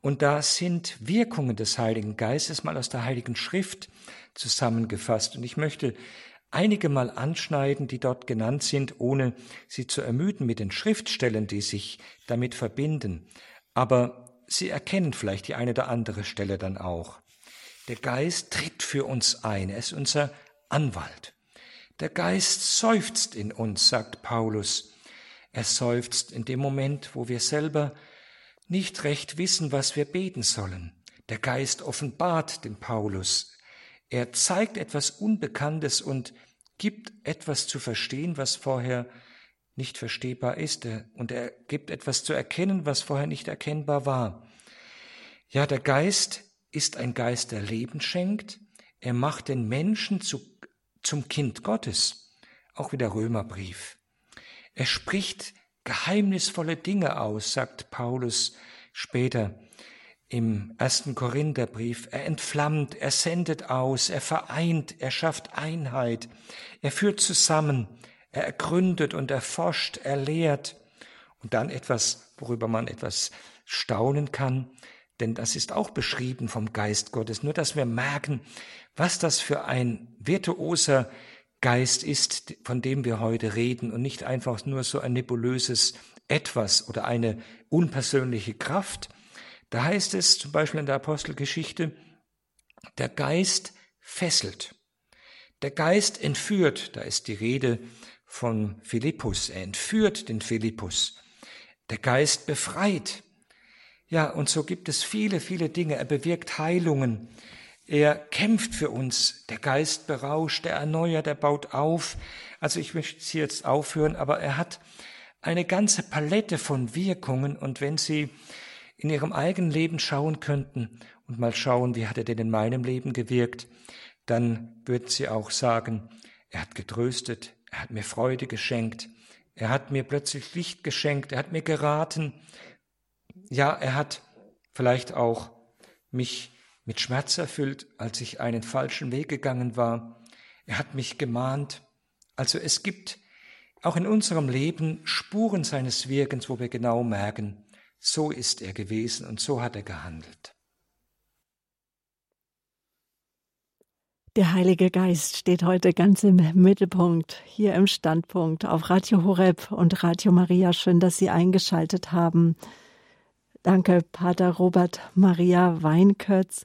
[SPEAKER 2] Und da sind Wirkungen des Heiligen Geistes mal aus der Heiligen Schrift zusammengefasst. Und ich möchte einige mal anschneiden, die dort genannt sind, ohne sie zu ermüden mit den Schriftstellen, die sich damit verbinden. Aber Sie erkennen vielleicht die eine oder andere Stelle dann auch. Der Geist tritt für uns ein, er ist unser Anwalt. Der Geist seufzt in uns, sagt Paulus. Er seufzt in dem Moment, wo wir selber nicht recht wissen, was wir beten sollen. Der Geist offenbart den Paulus. Er zeigt etwas Unbekanntes und gibt etwas zu verstehen, was vorher nicht verstehbar ist. Und er gibt etwas zu erkennen, was vorher nicht erkennbar war. Ja, der Geist ist ein Geist, der Leben schenkt. Er macht den Menschen zu zum Kind Gottes, auch wie der Römerbrief. Er spricht geheimnisvolle Dinge aus, sagt Paulus später im ersten Korintherbrief. Er entflammt, er sendet aus, er vereint, er schafft Einheit, er führt zusammen, er ergründet und erforscht, er lehrt. Und dann etwas, worüber man etwas staunen kann, denn das ist auch beschrieben vom Geist Gottes, nur dass wir merken, was das für ein virtuoser Geist ist, von dem wir heute reden und nicht einfach nur so ein nebulöses Etwas oder eine unpersönliche Kraft. Da heißt es zum Beispiel in der Apostelgeschichte, der Geist fesselt. Der Geist entführt, da ist die Rede von Philippus, er entführt den Philippus. Der Geist befreit, ja, und so gibt es viele, viele Dinge. Er bewirkt Heilungen. Er kämpft für uns. Der Geist berauscht, er erneuert, er baut auf. Also ich möchte es jetzt aufhören, aber er hat eine ganze Palette von Wirkungen. Und wenn Sie in Ihrem eigenen Leben schauen könnten und mal schauen, wie hat er denn in meinem Leben gewirkt, dann würden Sie auch sagen, er hat getröstet, er hat mir Freude geschenkt, er hat mir plötzlich Licht geschenkt, er hat mir geraten, ja, er hat vielleicht auch mich mit Schmerz erfüllt, als ich einen falschen Weg gegangen war. Er hat mich gemahnt. Also es gibt auch in unserem Leben Spuren seines Wirkens, wo wir genau merken, so ist er gewesen und so hat er gehandelt.
[SPEAKER 1] Der Heilige Geist steht heute ganz im Mittelpunkt, hier im Standpunkt auf Radio Horeb und Radio Maria. Schön, dass Sie eingeschaltet haben. Danke, Pater Robert Maria Weinkötz.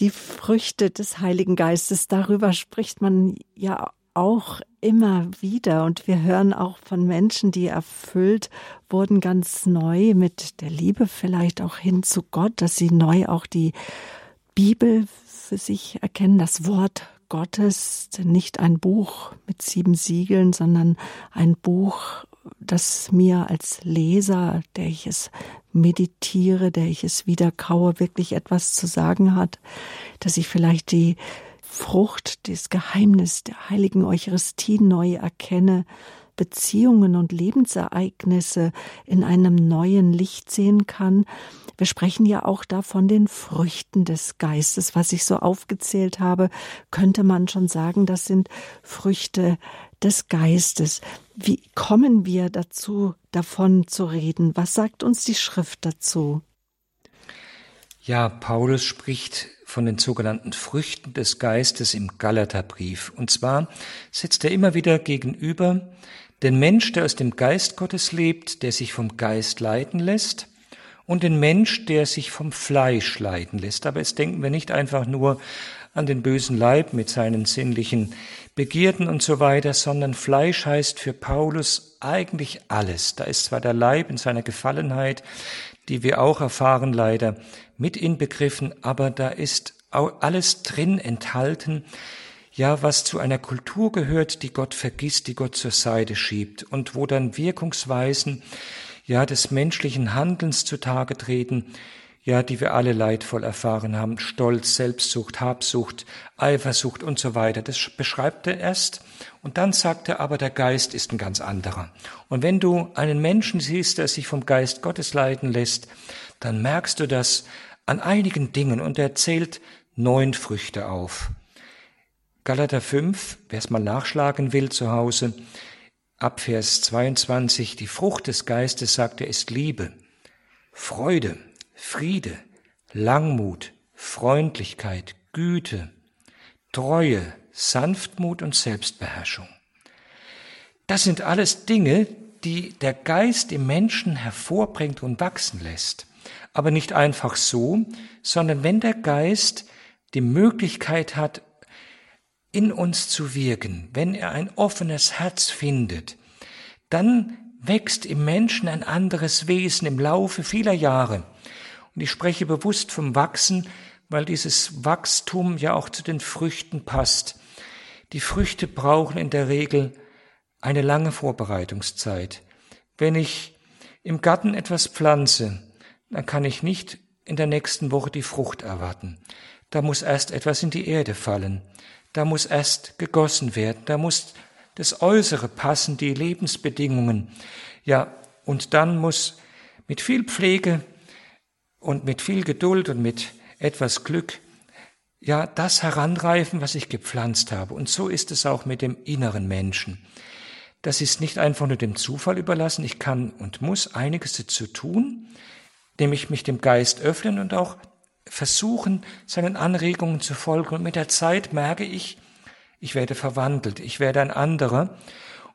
[SPEAKER 1] Die Früchte des Heiligen Geistes, darüber spricht man ja auch immer wieder und wir hören auch von Menschen, die erfüllt wurden ganz neu mit der Liebe vielleicht auch hin zu Gott, dass sie neu auch die Bibel für sich erkennen, das Wort Gottes, nicht ein Buch mit sieben Siegeln, sondern ein Buch, das mir als Leser, der ich es meditiere, der ich es wieder kaue, wirklich etwas zu sagen hat, dass ich vielleicht die Frucht, das Geheimnis der heiligen Eucharistie neu erkenne, Beziehungen und Lebensereignisse in einem neuen Licht sehen kann. Wir sprechen ja auch da von den Früchten des Geistes. Was ich so aufgezählt habe, könnte man schon sagen, das sind Früchte des Geistes. Wie kommen wir dazu, davon zu reden? Was sagt uns die Schrift dazu?
[SPEAKER 2] Ja, Paulus spricht von den sogenannten Früchten des Geistes im Galaterbrief. Und zwar setzt er immer wieder gegenüber den Mensch, der aus dem Geist Gottes lebt, der sich vom Geist leiten lässt, und den Mensch, der sich vom Fleisch leiten lässt. Aber jetzt denken wir nicht einfach nur an den bösen Leib mit seinen sinnlichen Begierden und so weiter, sondern Fleisch heißt für Paulus eigentlich alles. Da ist zwar der Leib in seiner Gefallenheit, die wir auch erfahren leider, mit inbegriffen, aber da ist alles drin enthalten, ja, was zu einer Kultur gehört, die Gott vergisst, die Gott zur Seite schiebt und wo dann Wirkungsweisen, ja, des menschlichen Handelns zutage treten, ja, die wir alle leidvoll erfahren haben, Stolz, Selbstsucht, Habsucht, Eifersucht und so weiter. Das beschreibt er erst und dann sagt er aber, der Geist ist ein ganz anderer. Und wenn du einen Menschen siehst, der sich vom Geist Gottes leiten lässt, dann merkst du das an einigen Dingen und er zählt neun Früchte auf. Galater 5, wer es mal nachschlagen will zu Hause, ab Vers 22, die Frucht des Geistes, sagt er, ist Liebe, Freude, Friede, Langmut, Freundlichkeit, Güte, Treue, Sanftmut und Selbstbeherrschung. Das sind alles Dinge, die der Geist im Menschen hervorbringt und wachsen lässt. Aber nicht einfach so, sondern wenn der Geist die Möglichkeit hat, in uns zu wirken, wenn er ein offenes Herz findet, dann wächst im Menschen ein anderes Wesen im Laufe vieler Jahre. Und ich spreche bewusst vom Wachsen, weil dieses Wachstum ja auch zu den Früchten passt. Die Früchte brauchen in der Regel eine lange Vorbereitungszeit. Wenn ich im Garten etwas pflanze, dann kann ich nicht in der nächsten Woche die Frucht erwarten. Da muss erst etwas in die Erde fallen da muss erst gegossen werden, da muss das Äußere passen, die Lebensbedingungen. Ja, und dann muss mit viel Pflege und mit viel Geduld und mit etwas Glück ja das heranreifen, was ich gepflanzt habe. Und so ist es auch mit dem inneren Menschen. Das ist nicht einfach nur dem Zufall überlassen. Ich kann und muss einiges dazu tun, nämlich mich dem Geist öffnen und auch versuchen, seinen Anregungen zu folgen. Und mit der Zeit merke ich, ich werde verwandelt, ich werde ein anderer.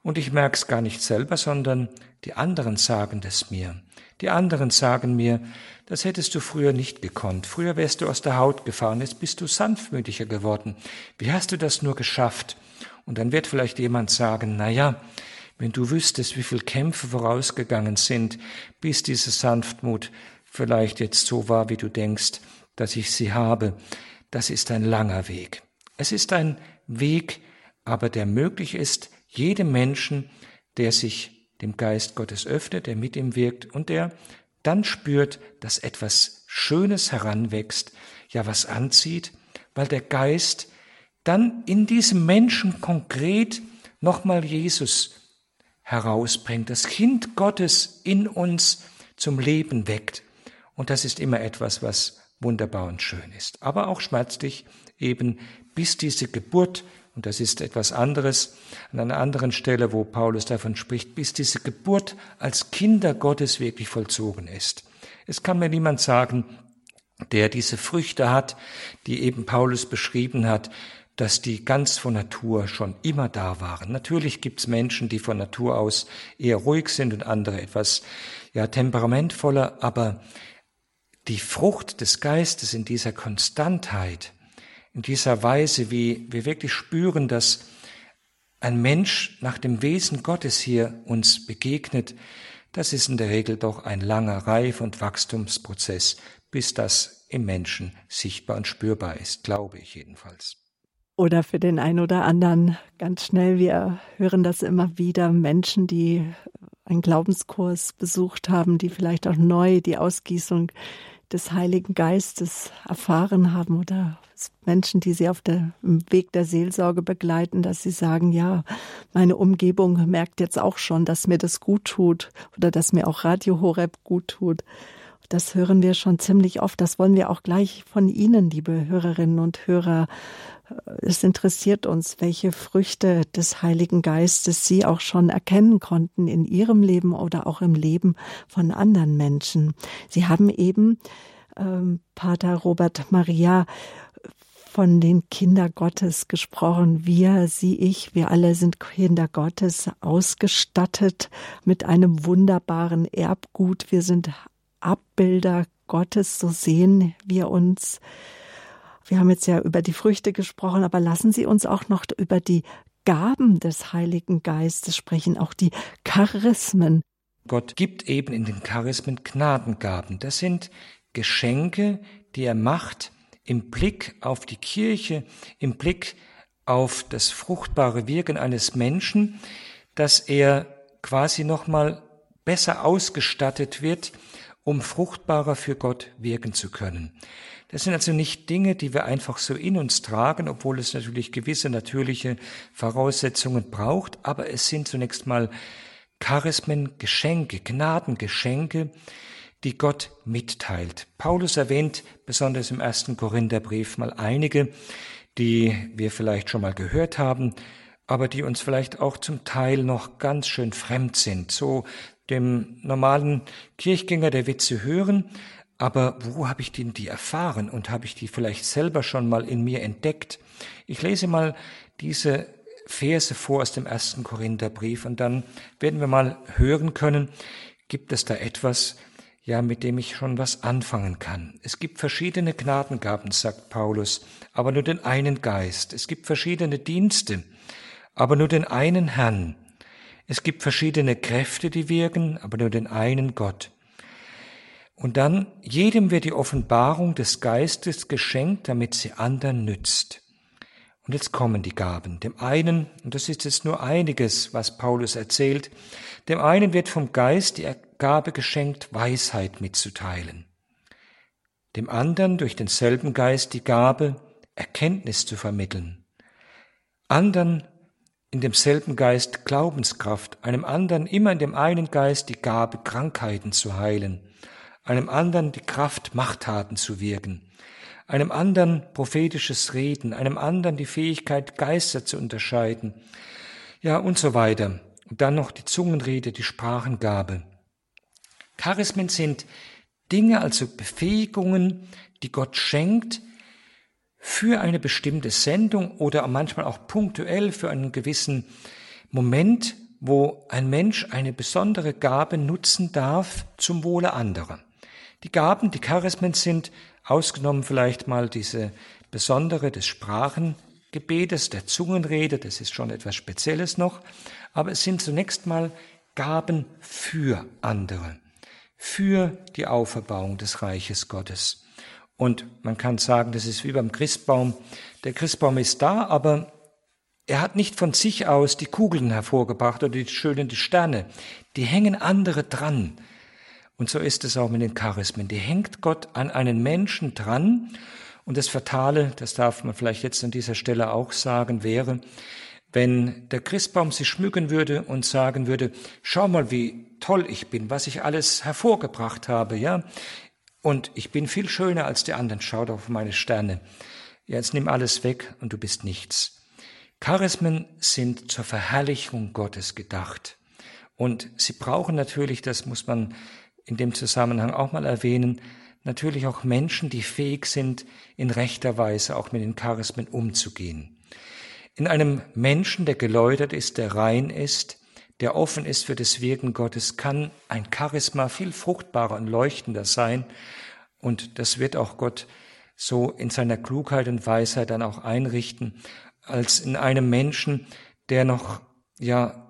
[SPEAKER 2] Und ich merke es gar nicht selber, sondern die anderen sagen das mir. Die anderen sagen mir, das hättest du früher nicht gekonnt. Früher wärst du aus der Haut gefahren, jetzt bist du sanftmütiger geworden. Wie hast du das nur geschafft? Und dann wird vielleicht jemand sagen, na ja, wenn du wüsstest, wie viel Kämpfe vorausgegangen sind, bis diese Sanftmut vielleicht jetzt so war, wie du denkst, dass ich sie habe, das ist ein langer Weg. Es ist ein Weg, aber der möglich ist, jedem Menschen, der sich dem Geist Gottes öffnet, der mit ihm wirkt und der dann spürt, dass etwas Schönes heranwächst, ja was anzieht, weil der Geist dann in diesem Menschen konkret nochmal Jesus herausbringt, das Kind Gottes in uns zum Leben weckt. Und das ist immer etwas, was wunderbar und schön ist, aber auch schmerzlich eben, bis diese Geburt und das ist etwas anderes, an einer anderen Stelle, wo Paulus davon spricht, bis diese Geburt als Kinder Gottes wirklich vollzogen ist. Es kann mir niemand sagen, der diese Früchte hat, die eben Paulus beschrieben hat, dass die ganz von Natur schon immer da waren. Natürlich gibt's Menschen, die von Natur aus eher ruhig sind und andere etwas ja temperamentvoller, aber die Frucht des Geistes in dieser Konstantheit, in dieser Weise, wie wir wirklich spüren, dass ein Mensch nach dem Wesen Gottes hier uns begegnet, das ist in der Regel doch ein langer Reif- und Wachstumsprozess, bis das im Menschen sichtbar und spürbar ist, glaube ich jedenfalls.
[SPEAKER 1] Oder für den einen oder anderen ganz schnell, wir hören das immer wieder, Menschen, die einen Glaubenskurs besucht haben, die vielleicht auch neu die Ausgießung des Heiligen Geistes erfahren haben oder Menschen, die sie auf dem Weg der Seelsorge begleiten, dass sie sagen, ja, meine Umgebung merkt jetzt auch schon, dass mir das gut tut oder dass mir auch Radio Horeb gut tut. Das hören wir schon ziemlich oft. Das wollen wir auch gleich von Ihnen, liebe Hörerinnen und Hörer. Es interessiert uns, welche Früchte des Heiligen Geistes Sie auch schon erkennen konnten in Ihrem Leben oder auch im Leben von anderen Menschen. Sie haben eben, ähm, Pater Robert Maria, von den Kinder Gottes gesprochen. Wir, Sie, ich, wir alle sind Kinder Gottes, ausgestattet mit einem wunderbaren Erbgut. Wir sind Abbilder Gottes, so sehen wir uns. Wir haben jetzt ja über die Früchte gesprochen, aber lassen Sie uns auch noch über die Gaben des Heiligen Geistes sprechen, auch die Charismen.
[SPEAKER 2] Gott gibt eben in den Charismen Gnadengaben. Das sind Geschenke, die er macht im Blick auf die Kirche, im Blick auf das fruchtbare Wirken eines Menschen, dass er quasi nochmal besser ausgestattet wird, um fruchtbarer für Gott wirken zu können. Das sind also nicht Dinge, die wir einfach so in uns tragen, obwohl es natürlich gewisse natürliche Voraussetzungen braucht, aber es sind zunächst mal Charismen, Geschenke, Gnadengeschenke, die Gott mitteilt. Paulus erwähnt besonders im ersten Korintherbrief mal einige, die wir vielleicht schon mal gehört haben, aber die uns vielleicht auch zum Teil noch ganz schön fremd sind. So dem normalen Kirchgänger, der sie hören, aber wo habe ich denn die erfahren und habe ich die vielleicht selber schon mal in mir entdeckt? Ich lese mal diese Verse vor aus dem ersten Korintherbrief und dann werden wir mal hören können, gibt es da etwas, ja, mit dem ich schon was anfangen kann. Es gibt verschiedene Gnadengaben, sagt Paulus, aber nur den einen Geist. Es gibt verschiedene Dienste, aber nur den einen Herrn. Es gibt verschiedene Kräfte, die wirken, aber nur den einen Gott. Und dann, jedem wird die Offenbarung des Geistes geschenkt, damit sie anderen nützt. Und jetzt kommen die Gaben. Dem einen, und das ist jetzt nur einiges, was Paulus erzählt, dem einen wird vom Geist die Gabe geschenkt, Weisheit mitzuteilen. Dem anderen durch denselben Geist die Gabe, Erkenntnis zu vermitteln. Andern in demselben Geist Glaubenskraft, einem anderen immer in dem einen Geist die Gabe, Krankheiten zu heilen, einem anderen die Kraft, Machttaten zu wirken, einem anderen prophetisches Reden, einem anderen die Fähigkeit, Geister zu unterscheiden, ja und so weiter. Und dann noch die Zungenrede, die Sprachengabe. Charismen sind Dinge, also Befähigungen, die Gott schenkt, für eine bestimmte Sendung oder manchmal auch punktuell für einen gewissen Moment, wo ein Mensch eine besondere Gabe nutzen darf zum Wohle anderer. Die Gaben, die Charismen sind, ausgenommen vielleicht mal diese besondere des Sprachengebetes, der Zungenrede, das ist schon etwas Spezielles noch, aber es sind zunächst mal Gaben für andere, für die Auferbauung des Reiches Gottes. Und man kann sagen, das ist wie beim Christbaum. Der Christbaum ist da, aber er hat nicht von sich aus die Kugeln hervorgebracht oder die schönen die Sterne. Die hängen andere dran. Und so ist es auch mit den Charismen. Die hängt Gott an einen Menschen dran. Und das Fatale, das darf man vielleicht jetzt an dieser Stelle auch sagen, wäre, wenn der Christbaum sich schmücken würde und sagen würde, schau mal, wie toll ich bin, was ich alles hervorgebracht habe, ja. Und ich bin viel schöner als die anderen. Schau doch auf meine Sterne. Jetzt nimm alles weg und du bist nichts. Charismen sind zur Verherrlichung Gottes gedacht. Und sie brauchen natürlich, das muss man in dem Zusammenhang auch mal erwähnen, natürlich auch Menschen, die fähig sind, in rechter Weise auch mit den Charismen umzugehen. In einem Menschen, der geläutert ist, der rein ist, der offen ist für das Wirken Gottes, kann ein Charisma viel fruchtbarer und leuchtender sein. Und das wird auch Gott so in seiner Klugheit und Weisheit dann auch einrichten, als in einem Menschen, der noch, ja,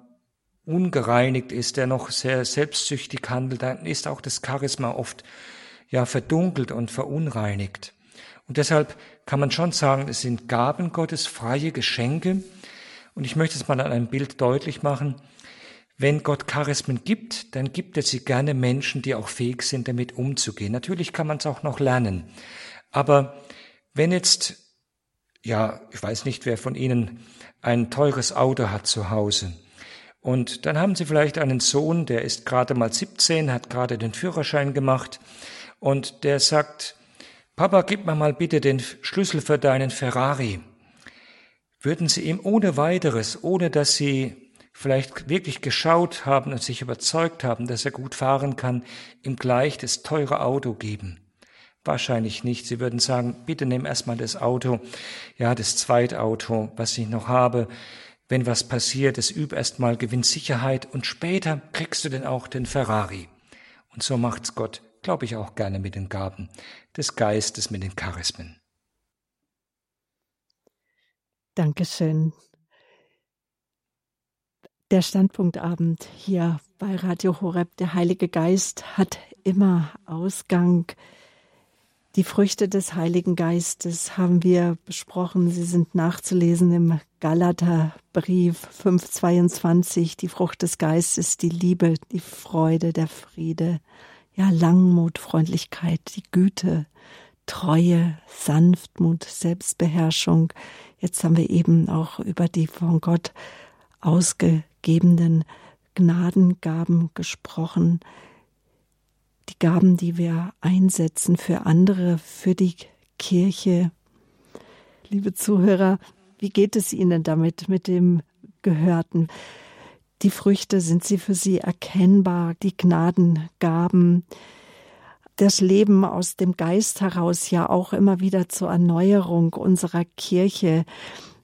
[SPEAKER 2] ungereinigt ist, der noch sehr selbstsüchtig handelt, dann ist auch das Charisma oft ja verdunkelt und verunreinigt. Und deshalb kann man schon sagen, es sind Gaben Gottes, freie Geschenke. Und ich möchte es mal an einem Bild deutlich machen. Wenn Gott Charismen gibt, dann gibt er sie gerne Menschen, die auch fähig sind, damit umzugehen. Natürlich kann man es auch noch lernen. Aber wenn jetzt, ja, ich weiß nicht, wer von Ihnen ein teures Auto hat zu Hause, und dann haben Sie vielleicht einen Sohn, der ist gerade mal 17, hat gerade den Führerschein gemacht, und der sagt, Papa, gib mir mal bitte den Schlüssel für deinen Ferrari. Würden Sie ihm ohne weiteres, ohne dass Sie vielleicht wirklich geschaut haben und sich überzeugt haben, dass er gut fahren kann, ihm gleich das teure Auto geben? Wahrscheinlich nicht. Sie würden sagen, bitte nimm erstmal das Auto, ja, das Zweitauto, was ich noch habe. Wenn was passiert, es üb erstmal, gewinn Sicherheit und später kriegst du denn auch den Ferrari. Und so macht's Gott glaube ich auch gerne mit den Gaben des Geistes, mit den Charismen.
[SPEAKER 1] Dankeschön. Der Standpunktabend hier bei Radio Horeb, der Heilige Geist hat immer Ausgang. Die Früchte des Heiligen Geistes haben wir besprochen. Sie sind nachzulesen im Galaterbrief 5,22. Die Frucht des Geistes, die Liebe, die Freude, der Friede, ja, Langmut, Freundlichkeit, die Güte, Treue, Sanftmut, Selbstbeherrschung. Jetzt haben wir eben auch über die von Gott ausgegebenen Gnadengaben gesprochen. Die Gaben, die wir einsetzen für andere, für die Kirche. Liebe Zuhörer, wie geht es Ihnen damit, mit dem Gehörten? die Früchte, sind sie für sie erkennbar, die Gnadengaben, das Leben aus dem Geist heraus ja auch immer wieder zur Erneuerung unserer Kirche.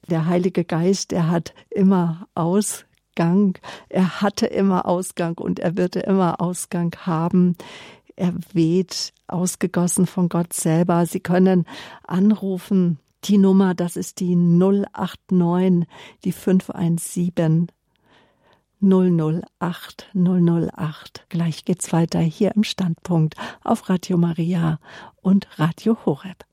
[SPEAKER 1] Der Heilige Geist, er hat immer Ausgang, er hatte immer Ausgang und er wird immer Ausgang haben. Er weht, ausgegossen von Gott selber. Sie können anrufen. Die Nummer, das ist die 089, die 517 008 008. Gleich geht's weiter hier im Standpunkt auf Radio Maria und Radio Horeb.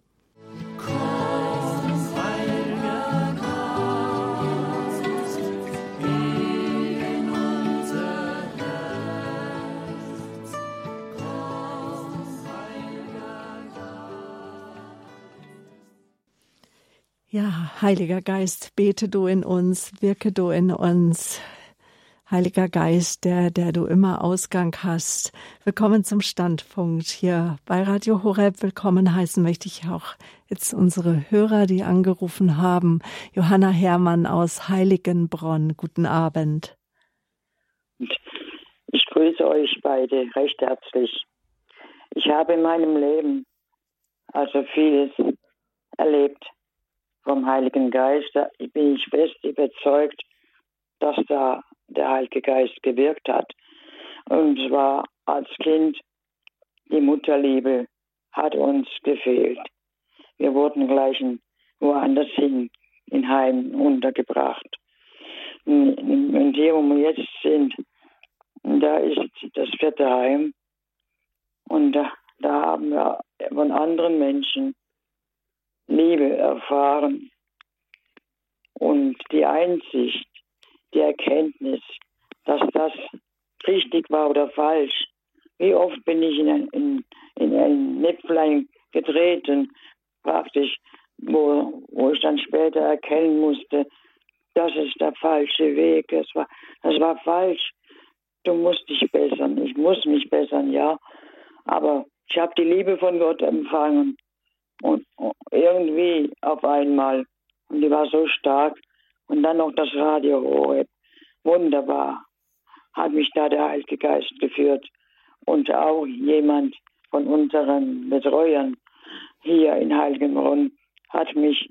[SPEAKER 1] Ja, Heiliger Geist, bete du in uns, wirke du in uns, Heiliger Geist, der, der du immer Ausgang hast. Willkommen zum Standpunkt hier bei Radio Horeb. Willkommen heißen möchte ich auch jetzt unsere Hörer, die angerufen haben. Johanna Herrmann aus Heiligenbronn. Guten Abend.
[SPEAKER 3] Ich grüße euch beide recht herzlich. Ich habe in meinem Leben also vieles erlebt vom Heiligen Geist. Da bin ich fest überzeugt, dass da der Heilige Geist gewirkt hat. Und zwar als Kind, die Mutterliebe hat uns gefehlt. Wir wurden gleich woanders hin, in Heim untergebracht. Und hier, wo wir jetzt sind, da ist das vierte Heim. Und da, da haben wir von anderen Menschen Liebe erfahren. Und die Einsicht, die Erkenntnis, dass das richtig war oder falsch. Wie oft bin ich in ein, in, in ein Näpflein getreten, praktisch, wo, wo ich dann später erkennen musste, das ist der falsche Weg, das war, das war falsch. Du musst dich bessern, ich muss mich bessern, ja. Aber ich habe die Liebe von Gott empfangen und irgendwie auf einmal, und die war so stark, Und dann noch das Radio Horeb. Wunderbar hat mich da der Heilige Geist geführt. Und auch jemand von unseren Betreuern hier in Heiligenbrunn hat mich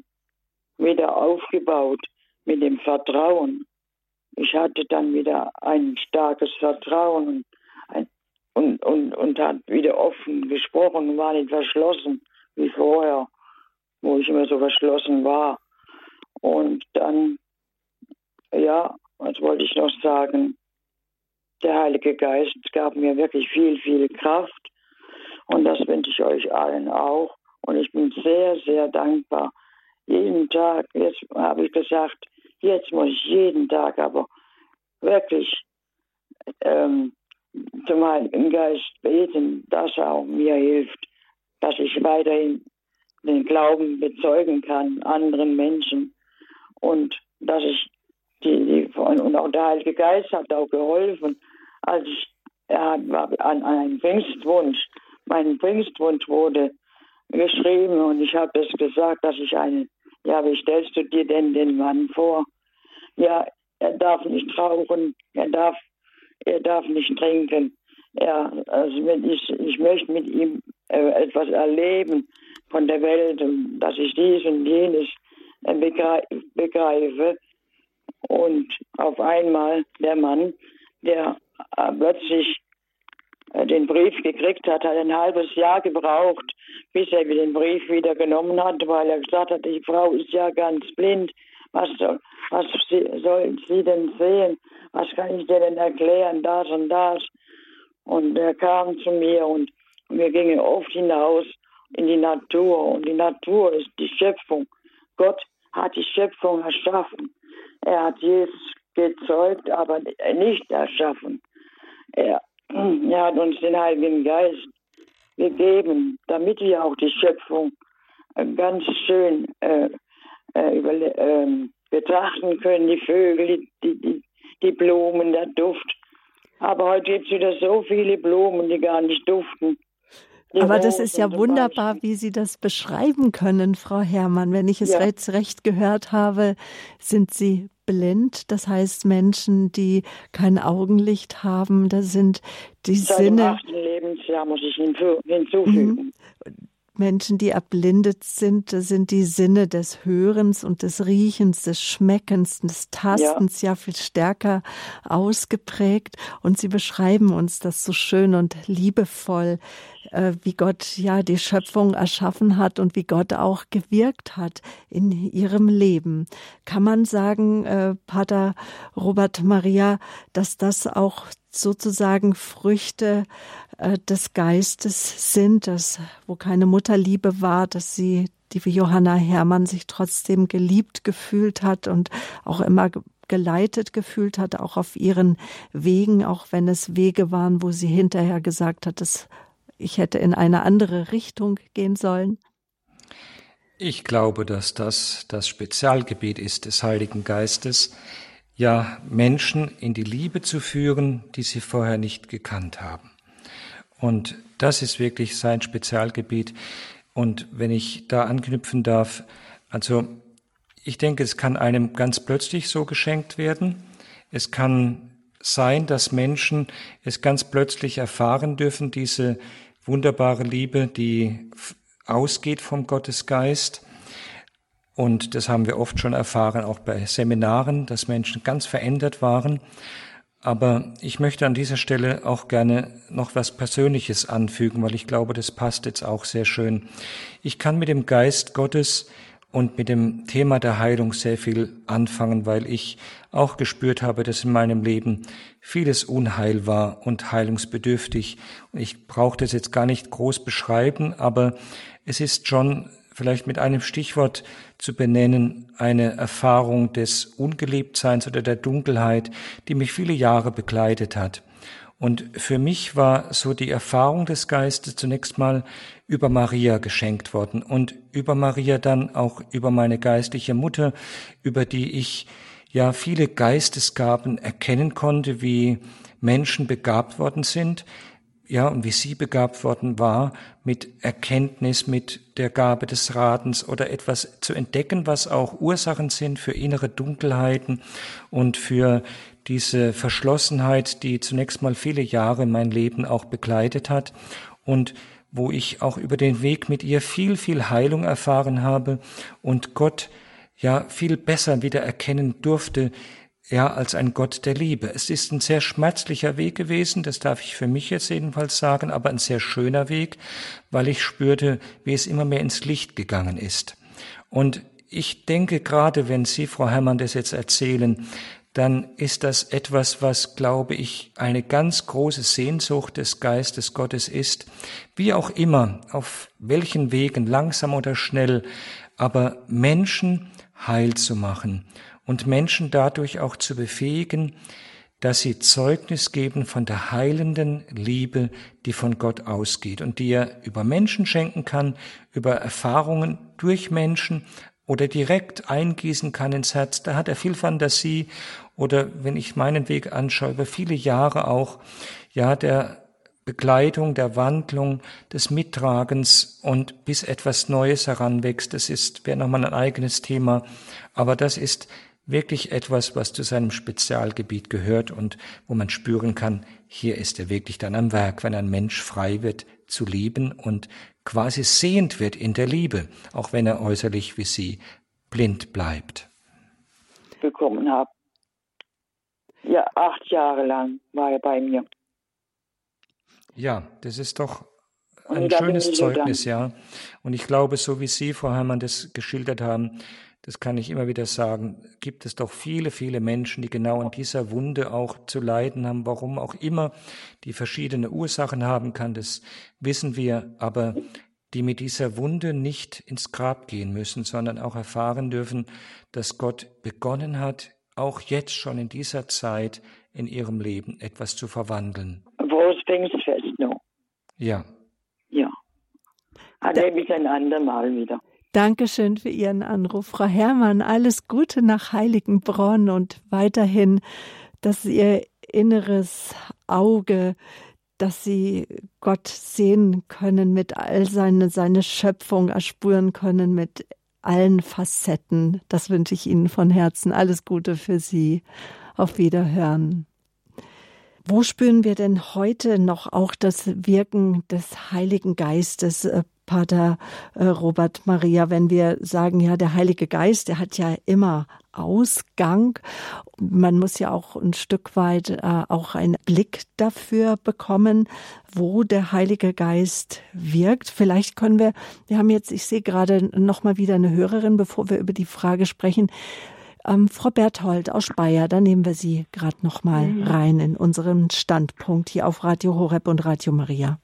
[SPEAKER 3] wieder aufgebaut mit dem Vertrauen. Ich hatte dann wieder ein starkes Vertrauen und, und, und, und hat wieder offen gesprochen und war nicht verschlossen wie vorher, wo ich immer so verschlossen war. Und dann, ja, was wollte ich noch sagen? Der Heilige Geist gab mir wirklich viel, viel Kraft. Und das wünsche ich euch allen auch. Und ich bin sehr, sehr dankbar. Jeden Tag, jetzt habe ich gesagt, jetzt muss ich jeden Tag aber wirklich ähm, zum Heiligen Geist beten, dass er auch mir hilft, dass ich weiterhin den Glauben bezeugen kann anderen Menschen und dass ich die, die und auch der Heilige Geist hat auch geholfen, als ich er war an, einem Pfingstwunsch, mein Pfingstwunsch wurde geschrieben und ich habe es gesagt, dass ich einen, ja, wie stellst du dir denn den Mann vor? Ja, er darf nicht rauchen, er darf, er darf nicht trinken. Ja, also ich, ich möchte mit ihm äh, etwas erleben von der Welt dass ich dies und jenes äh, begreife. Und auf einmal der Mann, der äh, plötzlich den Brief gekriegt hat, hat ein halbes Jahr gebraucht, bis er den Brief wieder genommen hat, weil er gesagt hat, die Frau ist ja ganz blind. Was was soll sie denn sehen? Was kann ich dir denn erklären? Das und das. Und er kam zu mir und wir gingen oft hinaus in die Natur. Und die Natur ist die Schöpfung. Gott hat die Schöpfung erschaffen. Er hat Jesus gezeugt, aber nicht erschaffen. Er, er hat uns den Heiligen Geist gegeben, damit wir auch die Schöpfung ganz schön äh, äh, über, äh, betrachten können, die Vögel, die, die, die Blumen, der Duft. Aber heute gibt es wieder so viele Blumen, die gar nicht duften.
[SPEAKER 1] Aber das ist ja wunderbar, wie Sie das beschreiben können, Frau Herrmann. Wenn ich es ja. recht, recht gehört habe, sind Sie blind. Das heißt Menschen, die kein Augenlicht haben. Da sind die
[SPEAKER 3] Seit
[SPEAKER 1] Sinne.
[SPEAKER 3] Dem achten Lebensjahr muss ich hinzufügen.
[SPEAKER 1] Menschen, die erblindet sind, sind die Sinne des Hörens und des Riechens, des Schmeckens, des Tastens ja. ja, viel stärker ausgeprägt. Und sie beschreiben uns das so schön und liebevoll, äh, wie Gott ja die Schöpfung erschaffen hat und wie Gott auch gewirkt hat in ihrem Leben. Kann man sagen, äh, Pater Robert Maria, dass das auch sozusagen Früchte äh, des Geistes sind, dass wo keine Mutterliebe war, dass sie die Johanna Hermann sich trotzdem geliebt gefühlt hat und auch immer geleitet gefühlt hat, auch auf ihren Wegen, auch wenn es Wege waren, wo sie hinterher gesagt hat, dass ich hätte in eine andere Richtung gehen sollen?
[SPEAKER 2] Ich glaube, dass das das Spezialgebiet ist des Heiligen Geistes, ja Menschen in die Liebe zu führen, die sie vorher nicht gekannt haben. Und das ist wirklich sein Spezialgebiet. Und wenn ich da anknüpfen darf, also ich denke, es kann einem ganz plötzlich so geschenkt werden. Es kann sein, dass Menschen es ganz plötzlich erfahren dürfen, diese wunderbare Liebe, die ausgeht vom Gottesgeist. Und das haben wir oft schon erfahren, auch bei Seminaren, dass Menschen ganz verändert waren. Aber ich möchte an dieser Stelle auch gerne noch was Persönliches anfügen, weil ich glaube, das passt jetzt auch sehr schön. Ich kann mit dem Geist Gottes und mit dem Thema der Heilung sehr viel anfangen, weil ich auch gespürt habe, dass in meinem Leben vieles Unheil war und heilungsbedürftig. Ich brauche das jetzt gar nicht groß beschreiben, aber es ist schon vielleicht mit einem Stichwort zu benennen, eine Erfahrung des Ungeliebtseins oder der Dunkelheit, die mich viele Jahre begleitet hat. Und für mich war so die Erfahrung des Geistes zunächst mal über Maria geschenkt worden und über Maria dann auch über meine geistliche Mutter, über die ich ja viele Geistesgaben erkennen konnte, wie Menschen begabt worden sind, ja, und wie sie begabt worden war, mit Erkenntnis, mit der Gabe des Ratens oder etwas zu entdecken, was auch Ursachen sind für innere Dunkelheiten und für diese Verschlossenheit, die zunächst mal viele Jahre mein Leben auch begleitet hat und wo ich auch über den Weg mit ihr viel, viel Heilung erfahren habe und Gott ja viel besser wieder erkennen durfte, ja, als ein Gott der Liebe. Es ist ein sehr schmerzlicher Weg gewesen, das darf ich für mich jetzt jedenfalls sagen, aber ein sehr schöner Weg, weil ich spürte, wie es immer mehr ins Licht gegangen ist. Und ich denke gerade, wenn Sie, Frau Herrmann, das jetzt erzählen, dann ist das etwas, was, glaube ich, eine ganz große Sehnsucht des Geistes Gottes ist, wie auch immer, auf welchen Wegen, langsam oder schnell, aber Menschen heil zu machen und Menschen dadurch auch zu befähigen, dass sie Zeugnis geben von der heilenden Liebe, die von Gott ausgeht und die er über Menschen schenken kann, über Erfahrungen durch Menschen oder direkt eingießen kann ins Herz. Da hat er viel Fantasie oder wenn ich meinen Weg anschaue, über viele Jahre auch, ja, der Begleitung, der Wandlung, des Mittragens und bis etwas Neues heranwächst. Das ist, wäre nochmal ein eigenes Thema. Aber das ist wirklich etwas, was zu seinem Spezialgebiet gehört und wo man spüren kann, hier ist er wirklich dann am Werk, wenn ein Mensch frei wird zu lieben und quasi sehend wird in der Liebe, auch wenn er äußerlich wie sie blind bleibt.
[SPEAKER 3] Bekommen habe. Ja, acht Jahre lang war er bei mir.
[SPEAKER 2] Ja, das ist doch ein schönes Zeugnis, ja. Und ich glaube, so wie Sie, Frau Herrmann, das geschildert haben, das kann ich immer wieder sagen, gibt es doch viele, viele Menschen, die genau an dieser Wunde auch zu leiden haben, warum auch immer die verschiedene Ursachen haben kann, das wissen wir, aber die mit dieser Wunde nicht ins Grab gehen müssen, sondern auch erfahren dürfen, dass Gott begonnen hat, auch jetzt schon in dieser Zeit in ihrem Leben etwas zu verwandeln.
[SPEAKER 3] Wo ist Pfingstfest noch?
[SPEAKER 2] Ja.
[SPEAKER 3] Ja. Erlebe ich ein andermal wieder.
[SPEAKER 1] Dankeschön für Ihren Anruf, Frau Herrmann. Alles Gute nach Heiligenbronn und weiterhin, dass Ihr inneres Auge, dass Sie Gott sehen können mit all seine, seine Schöpfung erspüren können mit allen Facetten. Das wünsche ich Ihnen von Herzen. Alles Gute für Sie. Auf Wiederhören. Wo spüren wir denn heute noch auch das Wirken des Heiligen Geistes? Pater äh, Robert Maria, wenn wir sagen, ja, der Heilige Geist, der hat ja immer Ausgang. Man muss ja auch ein Stück weit äh, auch einen Blick dafür bekommen, wo der Heilige Geist wirkt. Vielleicht können wir, wir haben jetzt, ich sehe gerade noch mal wieder eine Hörerin, bevor wir über die Frage sprechen. Ähm, Frau Berthold aus Speyer, da nehmen wir Sie gerade noch mal mhm. rein in unseren Standpunkt hier auf Radio Horeb und Radio Maria.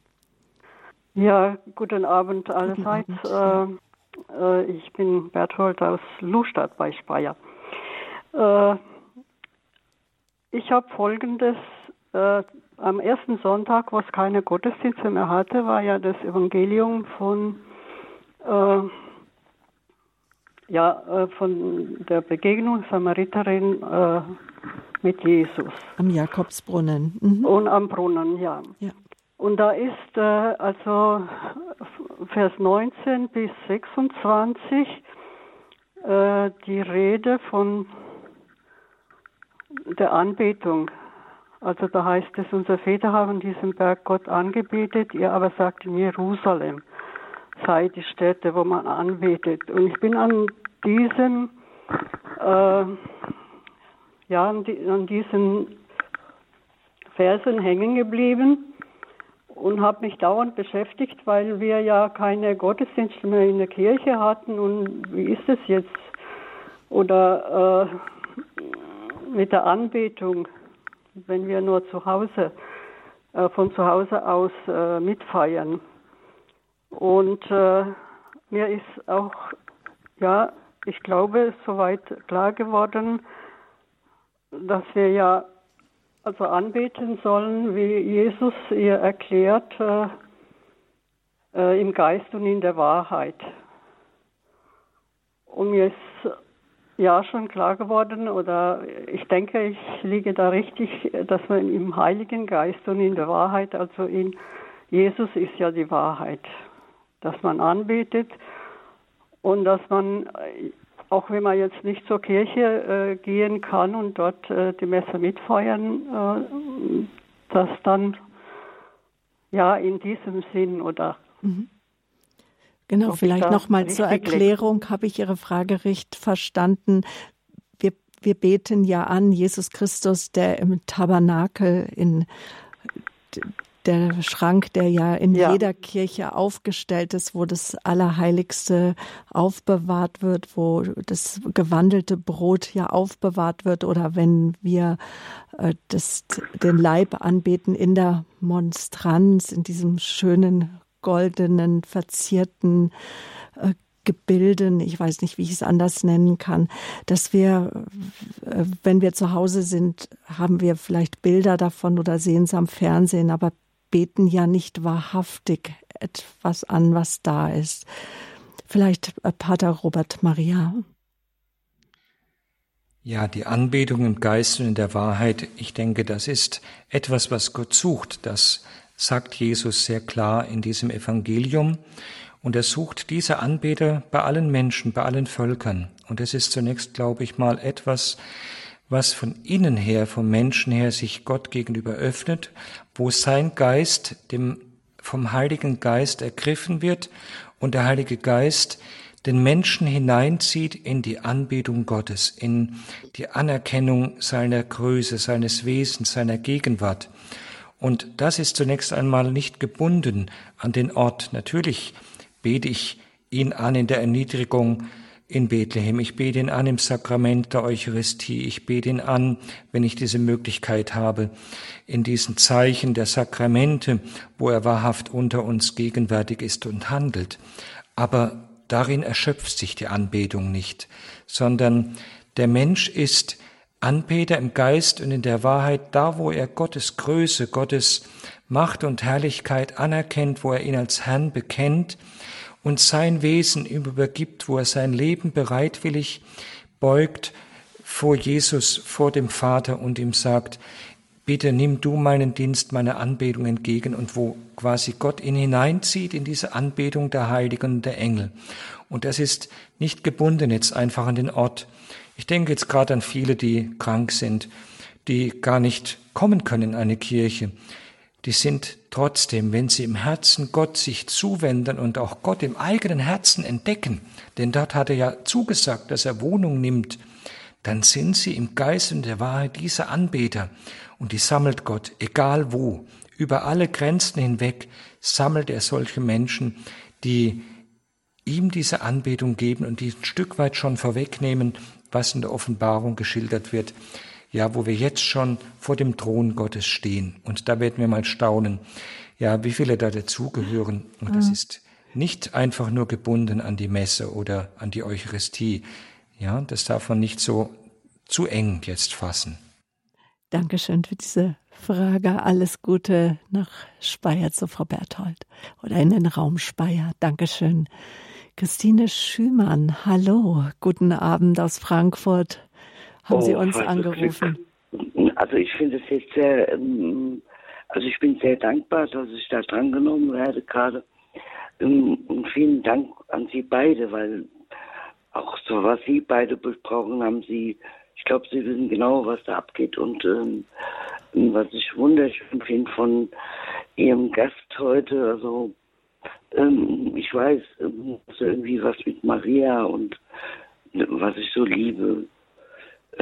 [SPEAKER 4] Ja, guten Abend allerseits. Guten Abend. Äh, äh, ich bin Berthold aus Lustadt bei Speyer. Äh, ich habe Folgendes. Äh, am ersten Sonntag, was keine Gottesdienste mehr hatte, war ja das Evangelium von äh, ja, äh, von der Begegnung Samariterin mit Jesus.
[SPEAKER 1] Am Jakobsbrunnen. Mhm.
[SPEAKER 4] Und am Brunnen, ja. ja. Und da ist äh, also Vers 19 bis 26 äh, die Rede von der Anbetung. Also da heißt es, unsere Väter haben diesen Berg Gott angebetet, ihr aber sagt in Jerusalem sei die Stätte, wo man anbetet. Und ich bin an diesem, äh, ja, an, die, an diesen Versen hängen geblieben und habe mich dauernd beschäftigt, weil wir ja keine Gottesdienste mehr in der Kirche hatten. Und wie ist es jetzt? Oder äh, mit der Anbetung, wenn wir nur zu Hause, äh, von zu Hause aus äh, mitfeiern. Und äh, mir ist auch, ja, ich glaube, soweit klar geworden, dass wir ja also anbeten sollen, wie Jesus ihr erklärt, äh, äh, im Geist und in der Wahrheit. Und mir ist ja schon klar geworden oder ich denke, ich liege da richtig, dass man im Heiligen Geist und in der Wahrheit, also in Jesus ist ja die Wahrheit, dass man anbetet und dass man, auch wenn man jetzt nicht zur Kirche äh, gehen kann und dort äh, die Messe mitfeiern, äh, dass dann ja in diesem Sinn oder mhm.
[SPEAKER 1] Genau, vielleicht noch mal zur Erklärung habe ich Ihre Frage recht verstanden. Wir, wir beten ja an Jesus Christus, der im Tabernakel in der Schrank, der ja in ja. jeder Kirche aufgestellt ist, wo das Allerheiligste aufbewahrt wird, wo das gewandelte Brot ja aufbewahrt wird oder wenn wir äh, das, den Leib anbeten in der Monstranz, in diesem schönen goldenen, verzierten äh, Gebilden, ich weiß nicht, wie ich es anders nennen kann, dass wir, äh, wenn wir zu Hause sind, haben wir vielleicht Bilder davon oder sehen es am Fernsehen, aber beten ja nicht wahrhaftig etwas an, was da ist. Vielleicht äh, Pater Robert Maria.
[SPEAKER 2] Ja, die Anbetung im Geist und in der Wahrheit, ich denke, das ist etwas, was Gott sucht. Das sagt Jesus sehr klar in diesem Evangelium. Und er sucht diese Anbeter bei allen Menschen, bei allen Völkern. Und es ist zunächst, glaube ich mal, etwas, was von innen her, vom Menschen her sich Gott gegenüber öffnet, wo sein Geist dem vom Heiligen Geist ergriffen wird und der Heilige Geist den Menschen hineinzieht in die Anbetung Gottes, in die Anerkennung seiner Größe, seines Wesens, seiner Gegenwart. Und das ist zunächst einmal nicht gebunden an den Ort. Natürlich bete ich ihn an in der Erniedrigung in Bethlehem. Ich bete ihn an im Sakrament der Eucharistie. Ich bete ihn an, wenn ich diese Möglichkeit habe, in diesen Zeichen der Sakramente, wo er wahrhaft unter uns gegenwärtig ist und handelt. Aber darin erschöpft sich die Anbetung nicht, sondern der Mensch ist Anbeter im Geist und in der Wahrheit, da wo er Gottes Größe, Gottes Macht und Herrlichkeit anerkennt, wo er ihn als Herrn bekennt und sein Wesen übergibt, wo er sein Leben bereitwillig beugt vor Jesus, vor dem Vater und ihm sagt, bitte nimm du meinen Dienst, meine Anbetung entgegen und wo quasi Gott ihn hineinzieht in diese Anbetung der Heiligen und der Engel. Und das ist nicht gebunden jetzt einfach an den Ort, ich denke jetzt gerade an viele, die krank sind, die gar nicht kommen können in eine Kirche. Die sind trotzdem, wenn sie im Herzen Gott sich zuwenden und auch Gott im eigenen Herzen entdecken, denn dort hat er ja zugesagt, dass er Wohnung nimmt, dann sind sie im Geist und der Wahrheit diese Anbeter. Und die sammelt Gott, egal wo, über alle Grenzen hinweg sammelt er solche Menschen, die ihm diese Anbetung geben und die ein Stück weit schon vorwegnehmen, was in der Offenbarung geschildert wird, ja, wo wir jetzt schon vor dem Thron Gottes stehen. Und da werden wir mal staunen, ja, wie viele da dazugehören. Und das mhm. ist nicht einfach nur gebunden an die Messe oder an die Eucharistie. Ja, das darf man nicht so zu eng jetzt fassen.
[SPEAKER 1] Dankeschön für diese Frage. Alles Gute nach Speyer zu Frau Berthold oder in den Raum Speyer. Dankeschön. Christine Schümann, hallo, guten Abend aus Frankfurt. Haben oh, Sie uns angerufen?
[SPEAKER 5] Also ich finde es jetzt sehr, ähm, also ich bin sehr dankbar, dass ich da drangenommen werde gerade. Ähm, und vielen Dank an Sie beide, weil auch so was Sie beide besprochen haben, Sie, ich glaube, Sie wissen genau, was da abgeht und ähm, was ich wunderschön finde von Ihrem Gast heute, also ähm, ich weiß, ähm, irgendwie was mit Maria und was ich so liebe.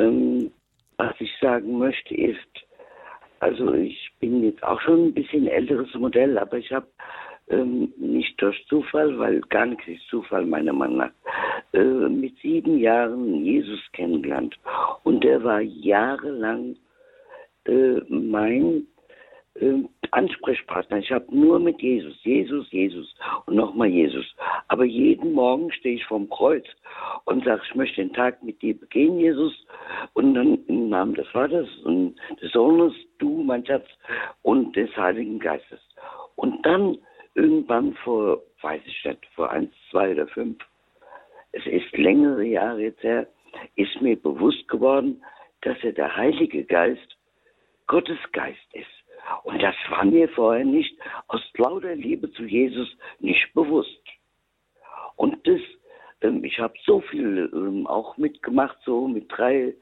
[SPEAKER 5] Ähm, was ich sagen möchte ist, also ich bin jetzt auch schon ein bisschen älteres Modell, aber ich habe ähm, nicht durch Zufall, weil gar nichts ist Zufall meiner Meinung nach, äh, mit sieben Jahren Jesus kennengelernt. Und er war jahrelang äh, mein äh, Ansprechpartner. Ich habe nur mit Jesus, Jesus, Jesus und nochmal Jesus. Aber jeden Morgen stehe ich vorm Kreuz und sage, ich möchte den Tag mit dir begehen, Jesus. Und dann im Namen des Vaters und des Sohnes, du, mein Schatz, und des Heiligen Geistes. Und dann irgendwann vor, weiß ich nicht, vor eins, zwei oder fünf, es ist längere Jahre jetzt her, ist mir bewusst geworden, dass er der Heilige Geist Gottes Geist ist. Und das war mir vorher nicht aus lauter Liebe zu Jesus nicht bewusst. Und das, ähm, ich habe so viel ähm, auch mitgemacht, so mit drei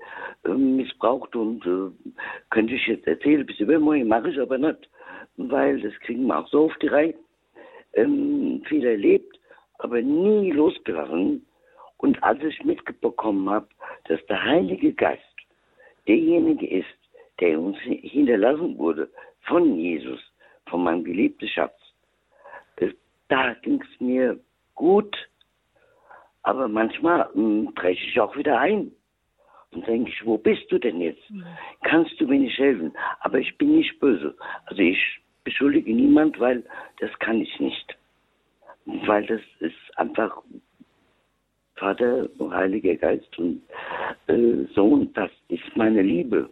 [SPEAKER 5] ähm, missbraucht und äh, könnte ich jetzt erzählen, bis übermorgen mache ich aber nicht, weil das kriegen wir auch so auf die Reihe. Ähm, viel erlebt, aber nie losgelassen. Und als ich mitbekommen habe, dass der Heilige Geist derjenige ist, der uns hinterlassen wurde von Jesus, von meinem geliebten Schatz, da ging es mir gut, aber manchmal hm, breche ich auch wieder ein. Und denke ich, wo bist du denn jetzt? Mhm. Kannst du mir nicht helfen? Aber ich bin nicht böse. Also ich beschuldige niemand, weil das kann ich nicht. Weil das ist einfach Vater, Heiliger Geist und äh, Sohn, das ist meine Liebe.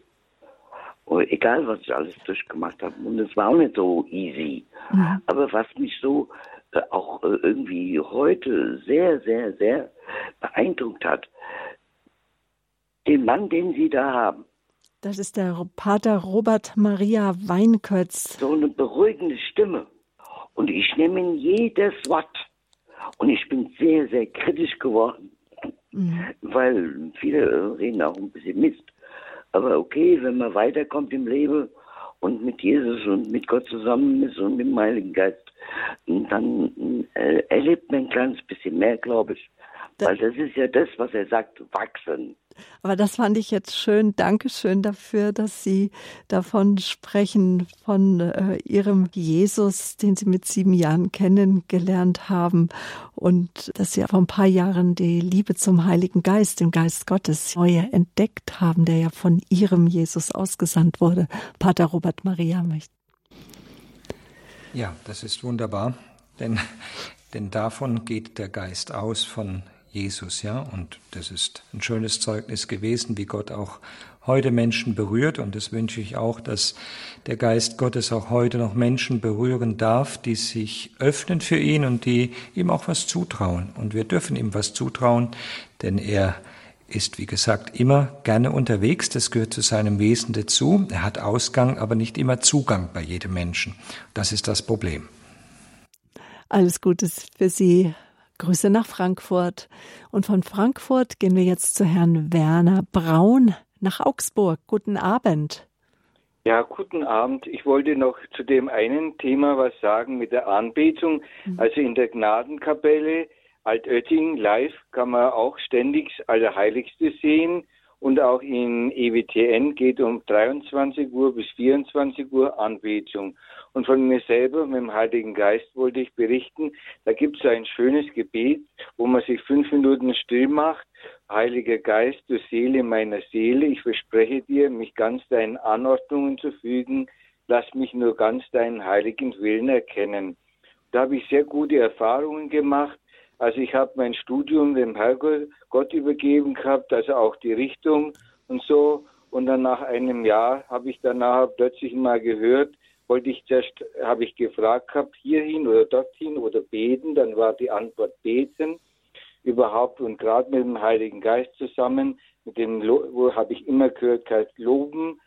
[SPEAKER 5] Und egal, was ich alles durchgemacht habe. Und es war auch nicht so easy. Mhm. Aber was mich so äh, auch äh, irgendwie heute sehr, sehr, sehr beeindruckt hat, den Mann, den Sie da haben.
[SPEAKER 1] Das ist der Pater Robert Maria Weinkötz.
[SPEAKER 5] So eine beruhigende Stimme. Und ich nehme ihn jedes Wort. Und ich bin sehr, sehr kritisch geworden, mhm. weil viele reden auch ein bisschen Mist. Aber okay, wenn man weiterkommt im Leben und mit Jesus und mit Gott zusammen ist und mit dem Heiligen Geist, dann äh, erlebt man ein kleines bisschen mehr, glaube ich. Weil das ist ja das, was er sagt, wachsen.
[SPEAKER 1] Aber das fand ich jetzt schön. Dankeschön dafür, dass Sie davon sprechen, von äh, Ihrem Jesus, den Sie mit sieben Jahren kennengelernt haben und dass Sie vor ein paar Jahren die Liebe zum Heiligen Geist, dem Geist Gottes, neu entdeckt haben, der ja von Ihrem Jesus ausgesandt wurde. Pater Robert Maria möchte.
[SPEAKER 2] Ja, das ist wunderbar, denn, denn davon geht der Geist aus, von Jesus, ja. Und das ist ein schönes Zeugnis gewesen, wie Gott auch heute Menschen berührt. Und das wünsche ich auch, dass der Geist Gottes auch heute noch Menschen berühren darf, die sich öffnen für ihn und die ihm auch was zutrauen. Und wir dürfen ihm was zutrauen, denn er ist, wie gesagt, immer gerne unterwegs. Das gehört zu seinem Wesen dazu. Er hat Ausgang, aber nicht immer Zugang bei jedem Menschen. Das ist das Problem.
[SPEAKER 1] Alles Gute für Sie, Grüße nach Frankfurt. Und von Frankfurt gehen wir jetzt zu Herrn Werner Braun nach Augsburg. Guten Abend.
[SPEAKER 6] Ja, guten Abend. Ich wollte noch zu dem einen Thema was sagen mit der Anbetung. Mhm. Also in der Gnadenkapelle Altötting live kann man auch ständig Allerheiligste sehen und auch in EWTN geht um 23 Uhr bis 24 Uhr Anbetung. Und von mir selber, mit dem Heiligen Geist, wollte ich berichten, da gibt es ein schönes Gebet, wo man sich fünf Minuten still macht. Heiliger Geist, du Seele meiner Seele, ich verspreche dir, mich ganz deinen Anordnungen zu fügen. Lass mich nur ganz deinen heiligen Willen erkennen. Da habe ich sehr gute Erfahrungen gemacht. Also ich habe mein Studium dem Herrgott übergeben gehabt, also auch die Richtung und so. Und dann nach einem Jahr habe ich danach plötzlich mal gehört, wollte ich zuerst, habe ich gefragt gehabt, hierhin oder dorthin oder beten, dann war die Antwort beten überhaupt und gerade mit dem Heiligen Geist zusammen, mit dem wo habe ich immer gehört, heißt loben,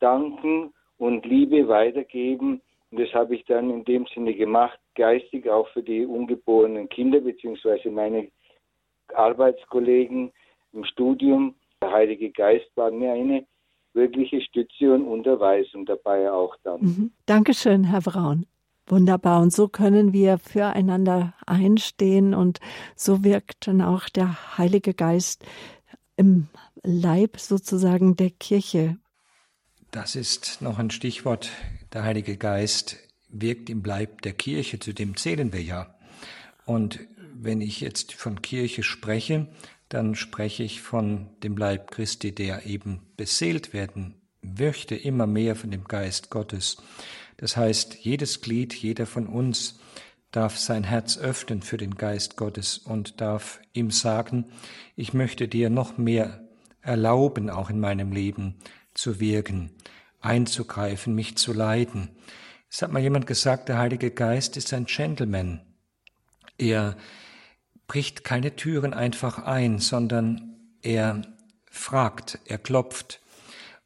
[SPEAKER 6] danken und Liebe weitergeben. Und das habe ich dann in dem Sinne gemacht, geistig auch für die ungeborenen Kinder beziehungsweise meine Arbeitskollegen im Studium. Der Heilige Geist war mir eine wirkliche Stütze und Unterweisung dabei auch dann. Mhm.
[SPEAKER 1] Dankeschön, Herr Braun. Wunderbar. Und so können wir füreinander einstehen und so wirkt dann auch der Heilige Geist im Leib sozusagen der Kirche.
[SPEAKER 2] Das ist noch ein Stichwort. Der Heilige Geist wirkt im Leib der Kirche, zu dem zählen wir ja. Und wenn ich jetzt von Kirche spreche, dann spreche ich von dem Leib Christi, der eben beseelt werden möchte, immer mehr von dem Geist Gottes. Das heißt, jedes Glied, jeder von uns darf sein Herz öffnen für den Geist Gottes und darf ihm sagen, ich möchte dir noch mehr erlauben, auch in meinem Leben zu wirken, einzugreifen, mich zu leiten. Es hat mal jemand gesagt, der Heilige Geist ist ein Gentleman. Er bricht keine Türen einfach ein, sondern er fragt, er klopft.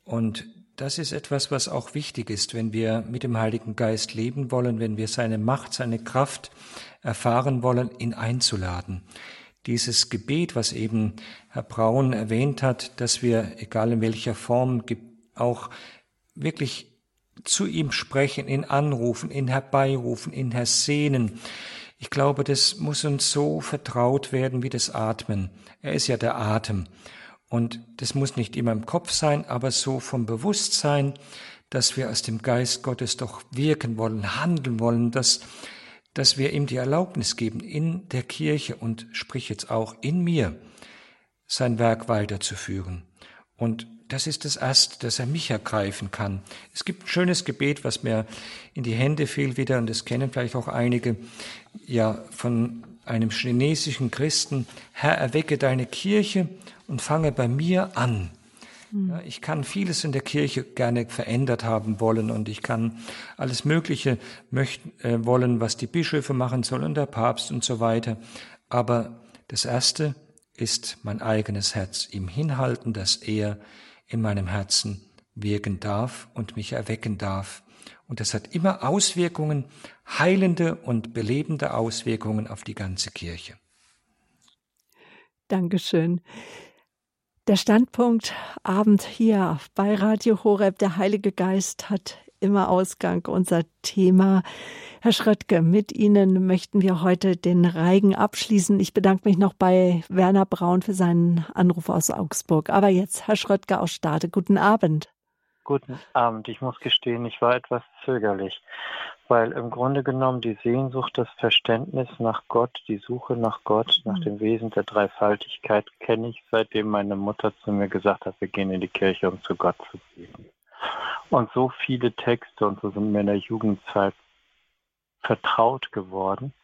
[SPEAKER 2] Und das ist etwas, was auch wichtig ist, wenn wir mit dem Heiligen Geist leben wollen, wenn wir seine Macht, seine Kraft erfahren wollen, ihn einzuladen. Dieses Gebet, was eben Herr Braun erwähnt hat, dass wir, egal in welcher Form, auch wirklich zu ihm sprechen, ihn anrufen, ihn herbeirufen, ihn hersehnen. Ich glaube, das muss uns so vertraut werden wie das Atmen. Er ist ja der Atem. Und das muss nicht immer im Kopf sein, aber so vom Bewusstsein, dass wir aus dem Geist Gottes doch wirken wollen, handeln wollen, dass, dass wir ihm die Erlaubnis geben, in der Kirche und sprich jetzt auch in mir, sein Werk weiterzuführen. Und das ist das Erste, dass er mich ergreifen kann. Es gibt ein schönes Gebet, was mir in die Hände fiel wieder, und das kennen vielleicht auch einige, ja, von einem chinesischen Christen. Herr, erwecke deine Kirche und fange bei mir an. Hm. Ja, ich kann vieles in der Kirche gerne verändert haben wollen und ich kann alles Mögliche möchten, äh, wollen, was die Bischöfe machen sollen, der Papst und so weiter. Aber das Erste ist mein eigenes Herz, ihm hinhalten, dass er in meinem Herzen wirken darf und mich erwecken darf. Und das hat immer Auswirkungen, heilende und belebende Auswirkungen auf die ganze Kirche.
[SPEAKER 1] Dankeschön. Der Standpunkt Abend hier bei Radio Horeb, der Heilige Geist hat immer Ausgang unser Thema. Herr Schröttke, mit Ihnen möchten wir heute den Reigen abschließen. Ich bedanke mich noch bei Werner Braun für seinen Anruf aus Augsburg. Aber jetzt, Herr Schröttke aus Stade, guten Abend.
[SPEAKER 7] Guten Abend. Ich muss gestehen, ich war etwas zögerlich, weil im Grunde genommen die Sehnsucht, das Verständnis nach Gott, die Suche nach Gott, nach mhm. dem Wesen der Dreifaltigkeit kenne ich, seitdem meine Mutter zu mir gesagt hat, wir gehen in die Kirche, um zu Gott zu beten. Und so viele Texte, und so sind mir in der Jugendzeit vertraut geworden.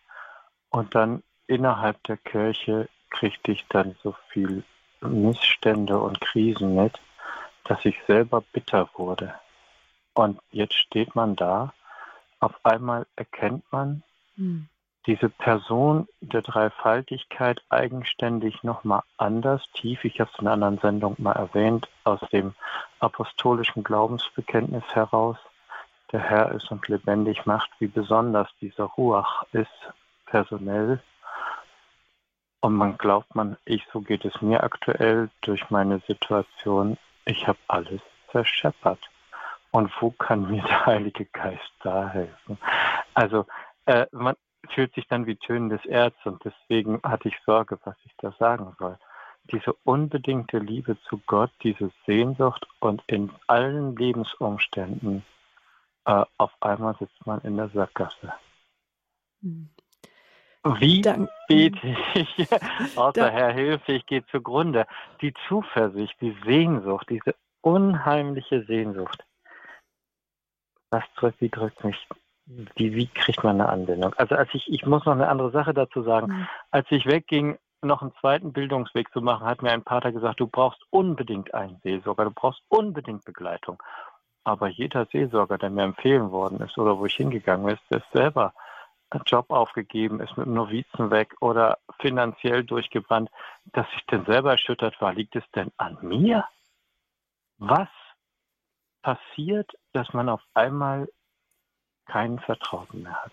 [SPEAKER 7] Und dann innerhalb der Kirche kriegte ich dann so viel Missstände und Krisen mit, dass ich selber bitter wurde. Und jetzt steht man da, auf einmal erkennt man hm. diese Person der Dreifaltigkeit eigenständig nochmal anders, tief, ich habe es in einer anderen Sendung mal erwähnt, aus dem apostolischen Glaubensbekenntnis heraus, der Herr ist und lebendig macht, wie besonders dieser Ruach ist, personell. Und man glaubt man, ich, so geht es mir aktuell durch meine Situation, ich habe alles zerscheppert. Und wo kann mir der Heilige Geist da helfen? Also äh, man fühlt sich dann wie tönendes Erz und deswegen hatte ich Sorge, was ich da sagen soll. Diese unbedingte Liebe zu Gott, diese Sehnsucht und in allen Lebensumständen äh, auf einmal sitzt man in der Sackgasse. Hm. Wie Dank. bete ich? Außer Dank. Herr Hilfe, ich gehe zugrunde. Die Zuversicht, die Sehnsucht, diese unheimliche Sehnsucht. Was drückt, wie drückt mich? Wie, wie kriegt man eine Anwendung? Also als ich, ich muss noch eine andere Sache dazu sagen. Mhm. Als ich wegging, noch einen zweiten Bildungsweg zu machen, hat mir ein Pater gesagt, du brauchst unbedingt einen Seelsorger, du brauchst unbedingt Begleitung. Aber jeder Seelsorger, der mir empfehlen worden ist oder wo ich hingegangen bin, der ist selber einen Job aufgegeben, ist mit dem Novizen weg oder finanziell durchgebrannt, dass ich denn selber erschüttert war. Liegt es denn an mir? Was passiert, dass man auf einmal keinen Vertrauten mehr hat?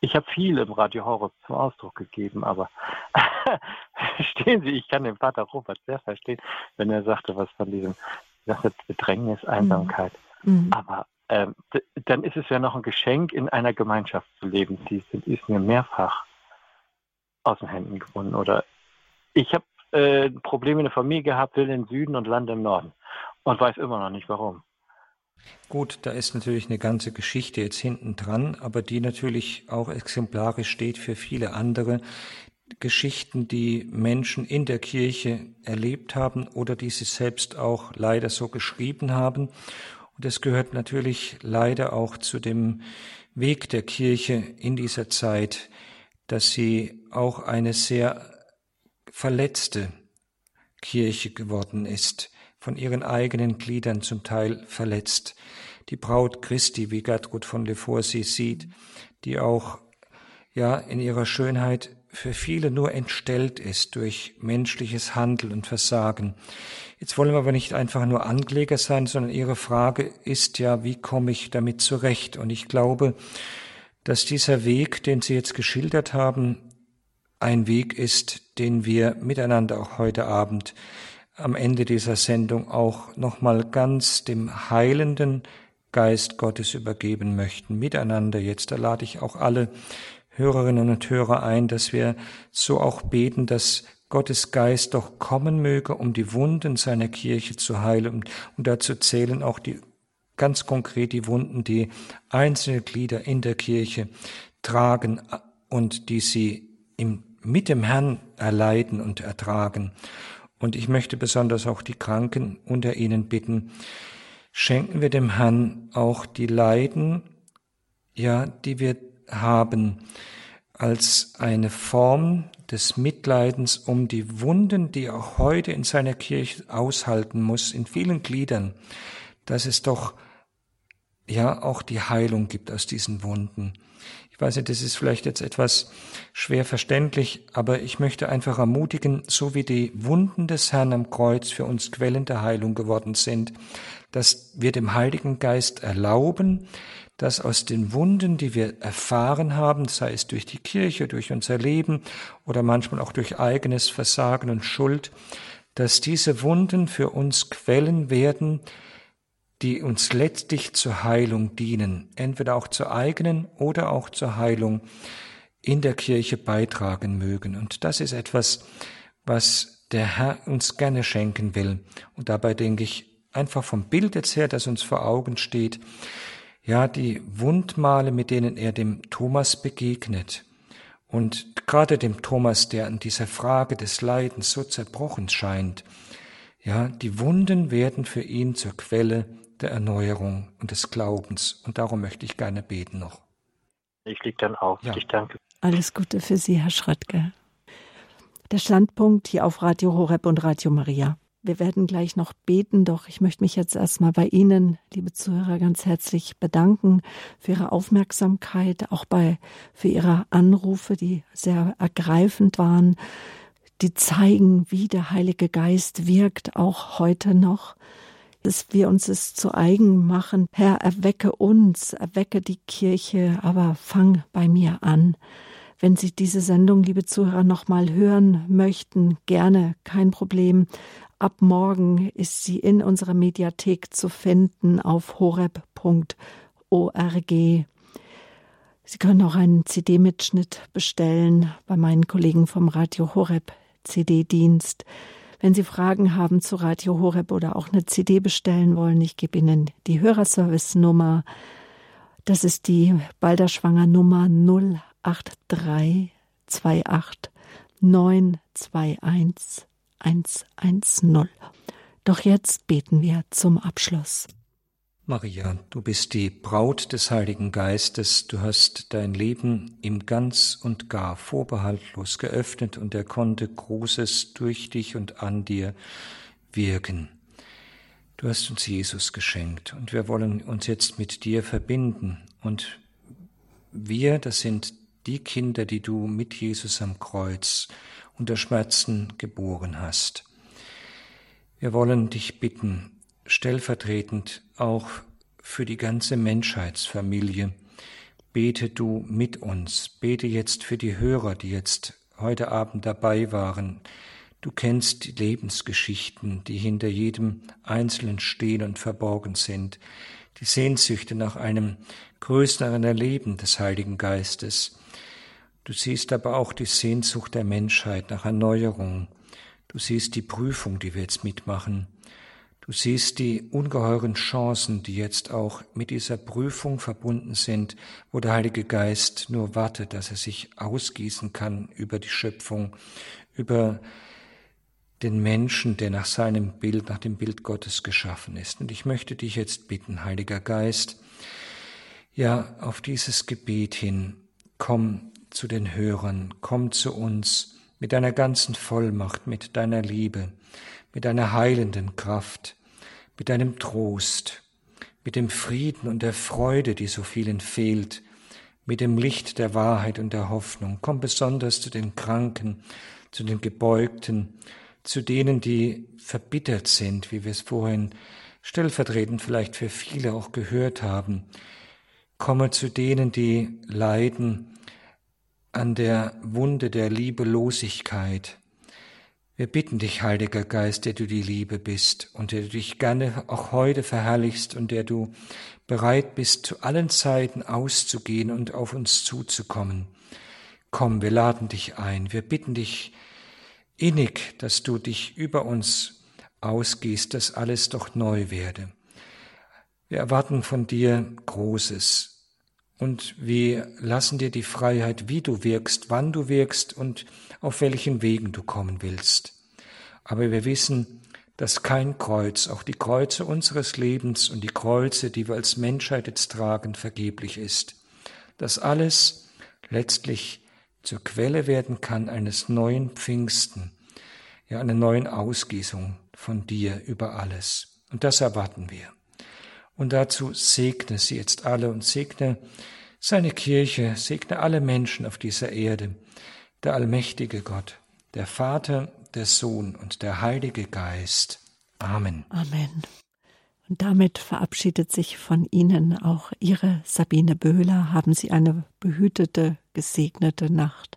[SPEAKER 7] Ich habe viel im Radio Horror zum Ausdruck gegeben, aber verstehen Sie, ich kann den Vater Robert sehr verstehen, wenn er sagte, was von diesem Bedrängnis, Einsamkeit. Mhm. Mhm. Aber ähm, dann ist es ja noch ein Geschenk, in einer Gemeinschaft zu leben. Die ist mir mehrfach aus den Händen gebunden. Oder ich habe äh, Probleme in der Familie gehabt, will in den Süden und lande im Norden und weiß immer noch nicht warum.
[SPEAKER 2] Gut, da ist natürlich eine ganze Geschichte jetzt hinten dran, aber die natürlich auch exemplarisch steht für viele andere Geschichten, die Menschen in der Kirche erlebt haben oder die sie selbst auch leider so geschrieben haben. Und es gehört natürlich leider auch zu dem Weg der Kirche in dieser Zeit, dass sie auch eine sehr verletzte Kirche geworden ist, von ihren eigenen Gliedern zum Teil verletzt. Die Braut Christi, wie Gertrud von Lefort sie sieht, die auch ja in ihrer Schönheit für viele nur entstellt ist durch menschliches Handeln und Versagen. Jetzt wollen wir aber nicht einfach nur Ankläger sein, sondern Ihre Frage ist ja, wie komme ich damit zurecht? Und ich glaube, dass dieser Weg, den Sie jetzt geschildert haben, ein Weg ist, den wir miteinander auch heute Abend am Ende dieser Sendung auch nochmal ganz dem heilenden Geist Gottes übergeben möchten. Miteinander jetzt, da lade ich auch alle Hörerinnen und Hörer ein, dass wir so auch beten, dass Gottes Geist doch kommen möge, um die Wunden seiner Kirche zu heilen. Und dazu zählen auch die ganz konkret die Wunden, die einzelne Glieder in der Kirche tragen und die sie im, mit dem Herrn erleiden und ertragen. Und ich möchte besonders auch die Kranken unter ihnen bitten, schenken wir dem Herrn auch die Leiden, ja, die wir haben, als eine Form des Mitleidens um die Wunden, die er heute in seiner Kirche aushalten muss, in vielen Gliedern, dass es doch ja auch die Heilung gibt aus diesen Wunden. Ich weiß nicht, das ist vielleicht jetzt etwas schwer verständlich, aber ich möchte einfach ermutigen, so wie die Wunden des Herrn am Kreuz für uns Quellen der Heilung geworden sind, dass wir dem Heiligen Geist erlauben, dass aus den Wunden, die wir erfahren haben, sei es durch die Kirche, durch unser Leben oder manchmal auch durch eigenes Versagen und Schuld, dass diese Wunden für uns Quellen werden, die uns letztlich zur Heilung dienen, entweder auch zur eigenen oder auch zur Heilung in der Kirche beitragen mögen. Und das ist etwas, was der Herr uns gerne schenken will. Und dabei denke ich einfach vom Bild jetzt her, das uns vor Augen steht, ja, die Wundmale, mit denen er dem Thomas begegnet. Und gerade dem Thomas, der an dieser Frage des Leidens so zerbrochen scheint, ja, die Wunden werden für ihn zur Quelle der Erneuerung und des Glaubens. Und darum möchte ich gerne beten noch.
[SPEAKER 7] Ich liege dann auf. Ja. Ich danke.
[SPEAKER 1] Alles Gute für Sie, Herr Schröttke. Der Standpunkt hier auf Radio Horeb und Radio Maria. Wir werden gleich noch beten, doch ich möchte mich jetzt erstmal bei Ihnen, liebe Zuhörer, ganz herzlich bedanken für Ihre Aufmerksamkeit, auch bei, für Ihre Anrufe, die sehr ergreifend waren, die zeigen, wie der Heilige Geist wirkt, auch heute noch dass wir uns es zu eigen machen. Herr, erwecke uns, erwecke die Kirche, aber fang bei mir an. Wenn Sie diese Sendung, liebe Zuhörer, nochmal hören möchten, gerne, kein Problem. Ab morgen ist sie in unserer Mediathek zu finden auf horeb.org. Sie können auch einen CD-Mitschnitt bestellen bei meinen Kollegen vom Radio Horeb CD-Dienst. Wenn Sie Fragen haben zu Radio Horeb oder auch eine CD bestellen wollen, ich gebe Ihnen die Hörerservice-Nummer. Das ist die Balderschwanger Nummer 08328 921 110. Doch jetzt beten wir zum Abschluss.
[SPEAKER 2] Maria, du bist die Braut des Heiligen Geistes, du hast dein Leben ihm ganz und gar vorbehaltlos geöffnet und er konnte Großes durch dich und an dir wirken. Du hast uns Jesus geschenkt und wir wollen uns jetzt mit dir verbinden und wir, das sind die Kinder, die du mit Jesus am Kreuz unter Schmerzen geboren hast. Wir wollen dich bitten, stellvertretend auch für die ganze Menschheitsfamilie. Bete du mit uns, bete jetzt für die Hörer, die jetzt heute Abend dabei waren. Du kennst die Lebensgeschichten, die hinter jedem Einzelnen stehen und verborgen sind, die Sehnsüchte nach einem größeren Erleben des Heiligen Geistes. Du siehst aber auch die Sehnsucht der Menschheit nach Erneuerung. Du siehst die Prüfung, die wir jetzt mitmachen. Du siehst die ungeheuren Chancen, die jetzt auch mit dieser Prüfung verbunden sind, wo der Heilige Geist nur wartet, dass er sich ausgießen kann über die Schöpfung, über den Menschen, der nach seinem Bild, nach dem Bild Gottes geschaffen ist. Und ich möchte dich jetzt bitten, Heiliger Geist, ja, auf dieses Gebet hin, komm zu den Hörern, komm zu uns mit deiner ganzen Vollmacht, mit deiner Liebe, mit deiner heilenden Kraft, mit deinem Trost, mit dem Frieden und der Freude, die so vielen fehlt, mit dem Licht der Wahrheit und der Hoffnung. Komm besonders zu den Kranken, zu den Gebeugten, zu denen, die verbittert sind, wie wir es vorhin stellvertretend vielleicht für viele auch gehört haben. Komme zu denen, die leiden an der Wunde der Liebelosigkeit. Wir bitten dich, Heiliger Geist, der du die Liebe bist und der du dich gerne auch heute verherrlichst und der du bereit bist, zu allen Zeiten auszugehen und auf uns zuzukommen. Komm, wir laden dich ein, wir bitten dich innig, dass du dich über uns ausgehst, dass alles doch neu werde. Wir erwarten von dir Großes und wir lassen dir die Freiheit, wie du wirkst, wann du wirkst und auf welchen Wegen du kommen willst. Aber wir wissen, dass kein Kreuz, auch die Kreuze unseres Lebens und die Kreuze, die wir als Menschheit jetzt tragen, vergeblich ist. Dass alles letztlich zur Quelle werden kann eines neuen Pfingsten, ja einer neuen Ausgießung von dir über alles. Und das erwarten wir. Und dazu segne sie jetzt alle und segne seine Kirche, segne alle Menschen auf dieser Erde, der allmächtige Gott, der Vater, der Sohn und der Heilige Geist. Amen.
[SPEAKER 1] Amen. Und damit verabschiedet sich von Ihnen auch Ihre Sabine Böhler. Haben Sie eine behütete, gesegnete Nacht.